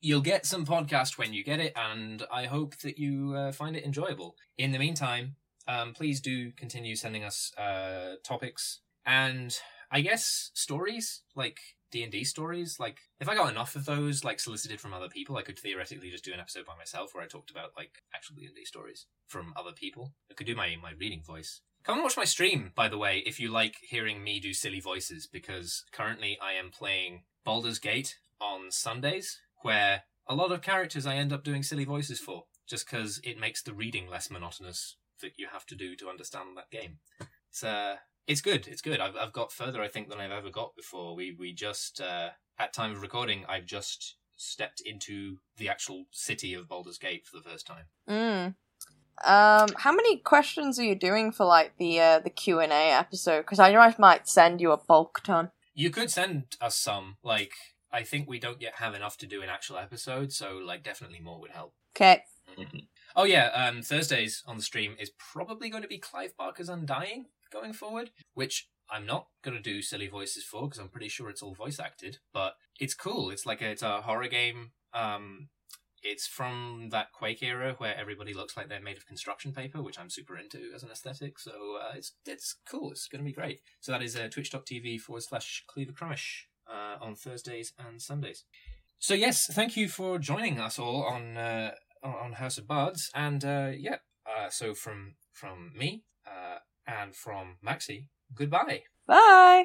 you'll get some podcast when you get it, and I hope that you uh, find it enjoyable. In the meantime, um, please do continue sending us uh, topics and I guess stories like D and D stories. Like if I got enough of those, like solicited from other people, I could theoretically just do an episode by myself where I talked about like actual D and D stories from other people. I could do my my reading voice. Come and watch my stream, by the way, if you like hearing me do silly voices, because currently I am playing Baldur's Gate on Sundays, where a lot of characters I end up doing silly voices for, just because it makes the reading less monotonous that you have to do to understand that game. It's it's good. It's good. I've I've got further, I think, than I've ever got before. We we just uh, at time of recording, I've just stepped into the actual city of Baldur's Gate for the first time. Mm. Um, how many questions are you doing for like the uh, the Q and A episode? Because I know I might send you a bulk ton. You could send us some. Like I think we don't yet have enough to do an actual episode, so like definitely more would help. Okay. Oh yeah, um, Thursdays on the stream is probably going to be Clive Barker's Undying going forward, which I'm not going to do silly voices for because I'm pretty sure it's all voice acted. But it's cool. It's like a, it's a horror game. Um, it's from that Quake era where everybody looks like they're made of construction paper, which I'm super into as an aesthetic. So uh, it's it's cool. It's going to be great. So that is uh, twitch.tv forward slash Cleaver Crummish uh, on Thursdays and Sundays. So yes, thank you for joining us all on uh, on House of Bards, and uh, yeah. Uh, so from from me uh, and from Maxi, goodbye. Bye.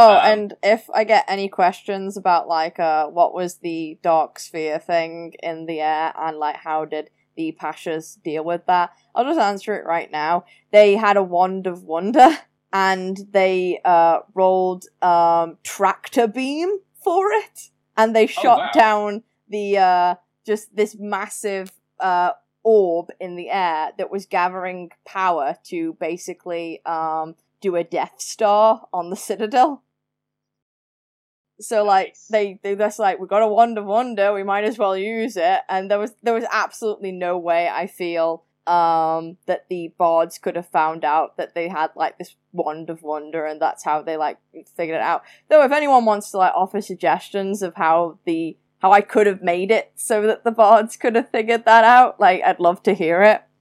Oh, Um, and if I get any questions about like uh what was the dark sphere thing in the air and like how did the Pashas deal with that, I'll just answer it right now. They had a wand of wonder and they uh rolled um tractor beam for it and they shot wow. down the uh just this massive uh orb in the air that was gathering power to basically um do a Death Star on the Citadel. So like Nice. they they just like we got a wand of wonder, we might as well use it. And there was there was absolutely no way I feel um that the bards could have found out that they had like this wand of wonder and that's how they like figured it out. Though if anyone wants to like offer suggestions of how the how I could have made it so that the bards could have figured that out, like I'd love to hear it.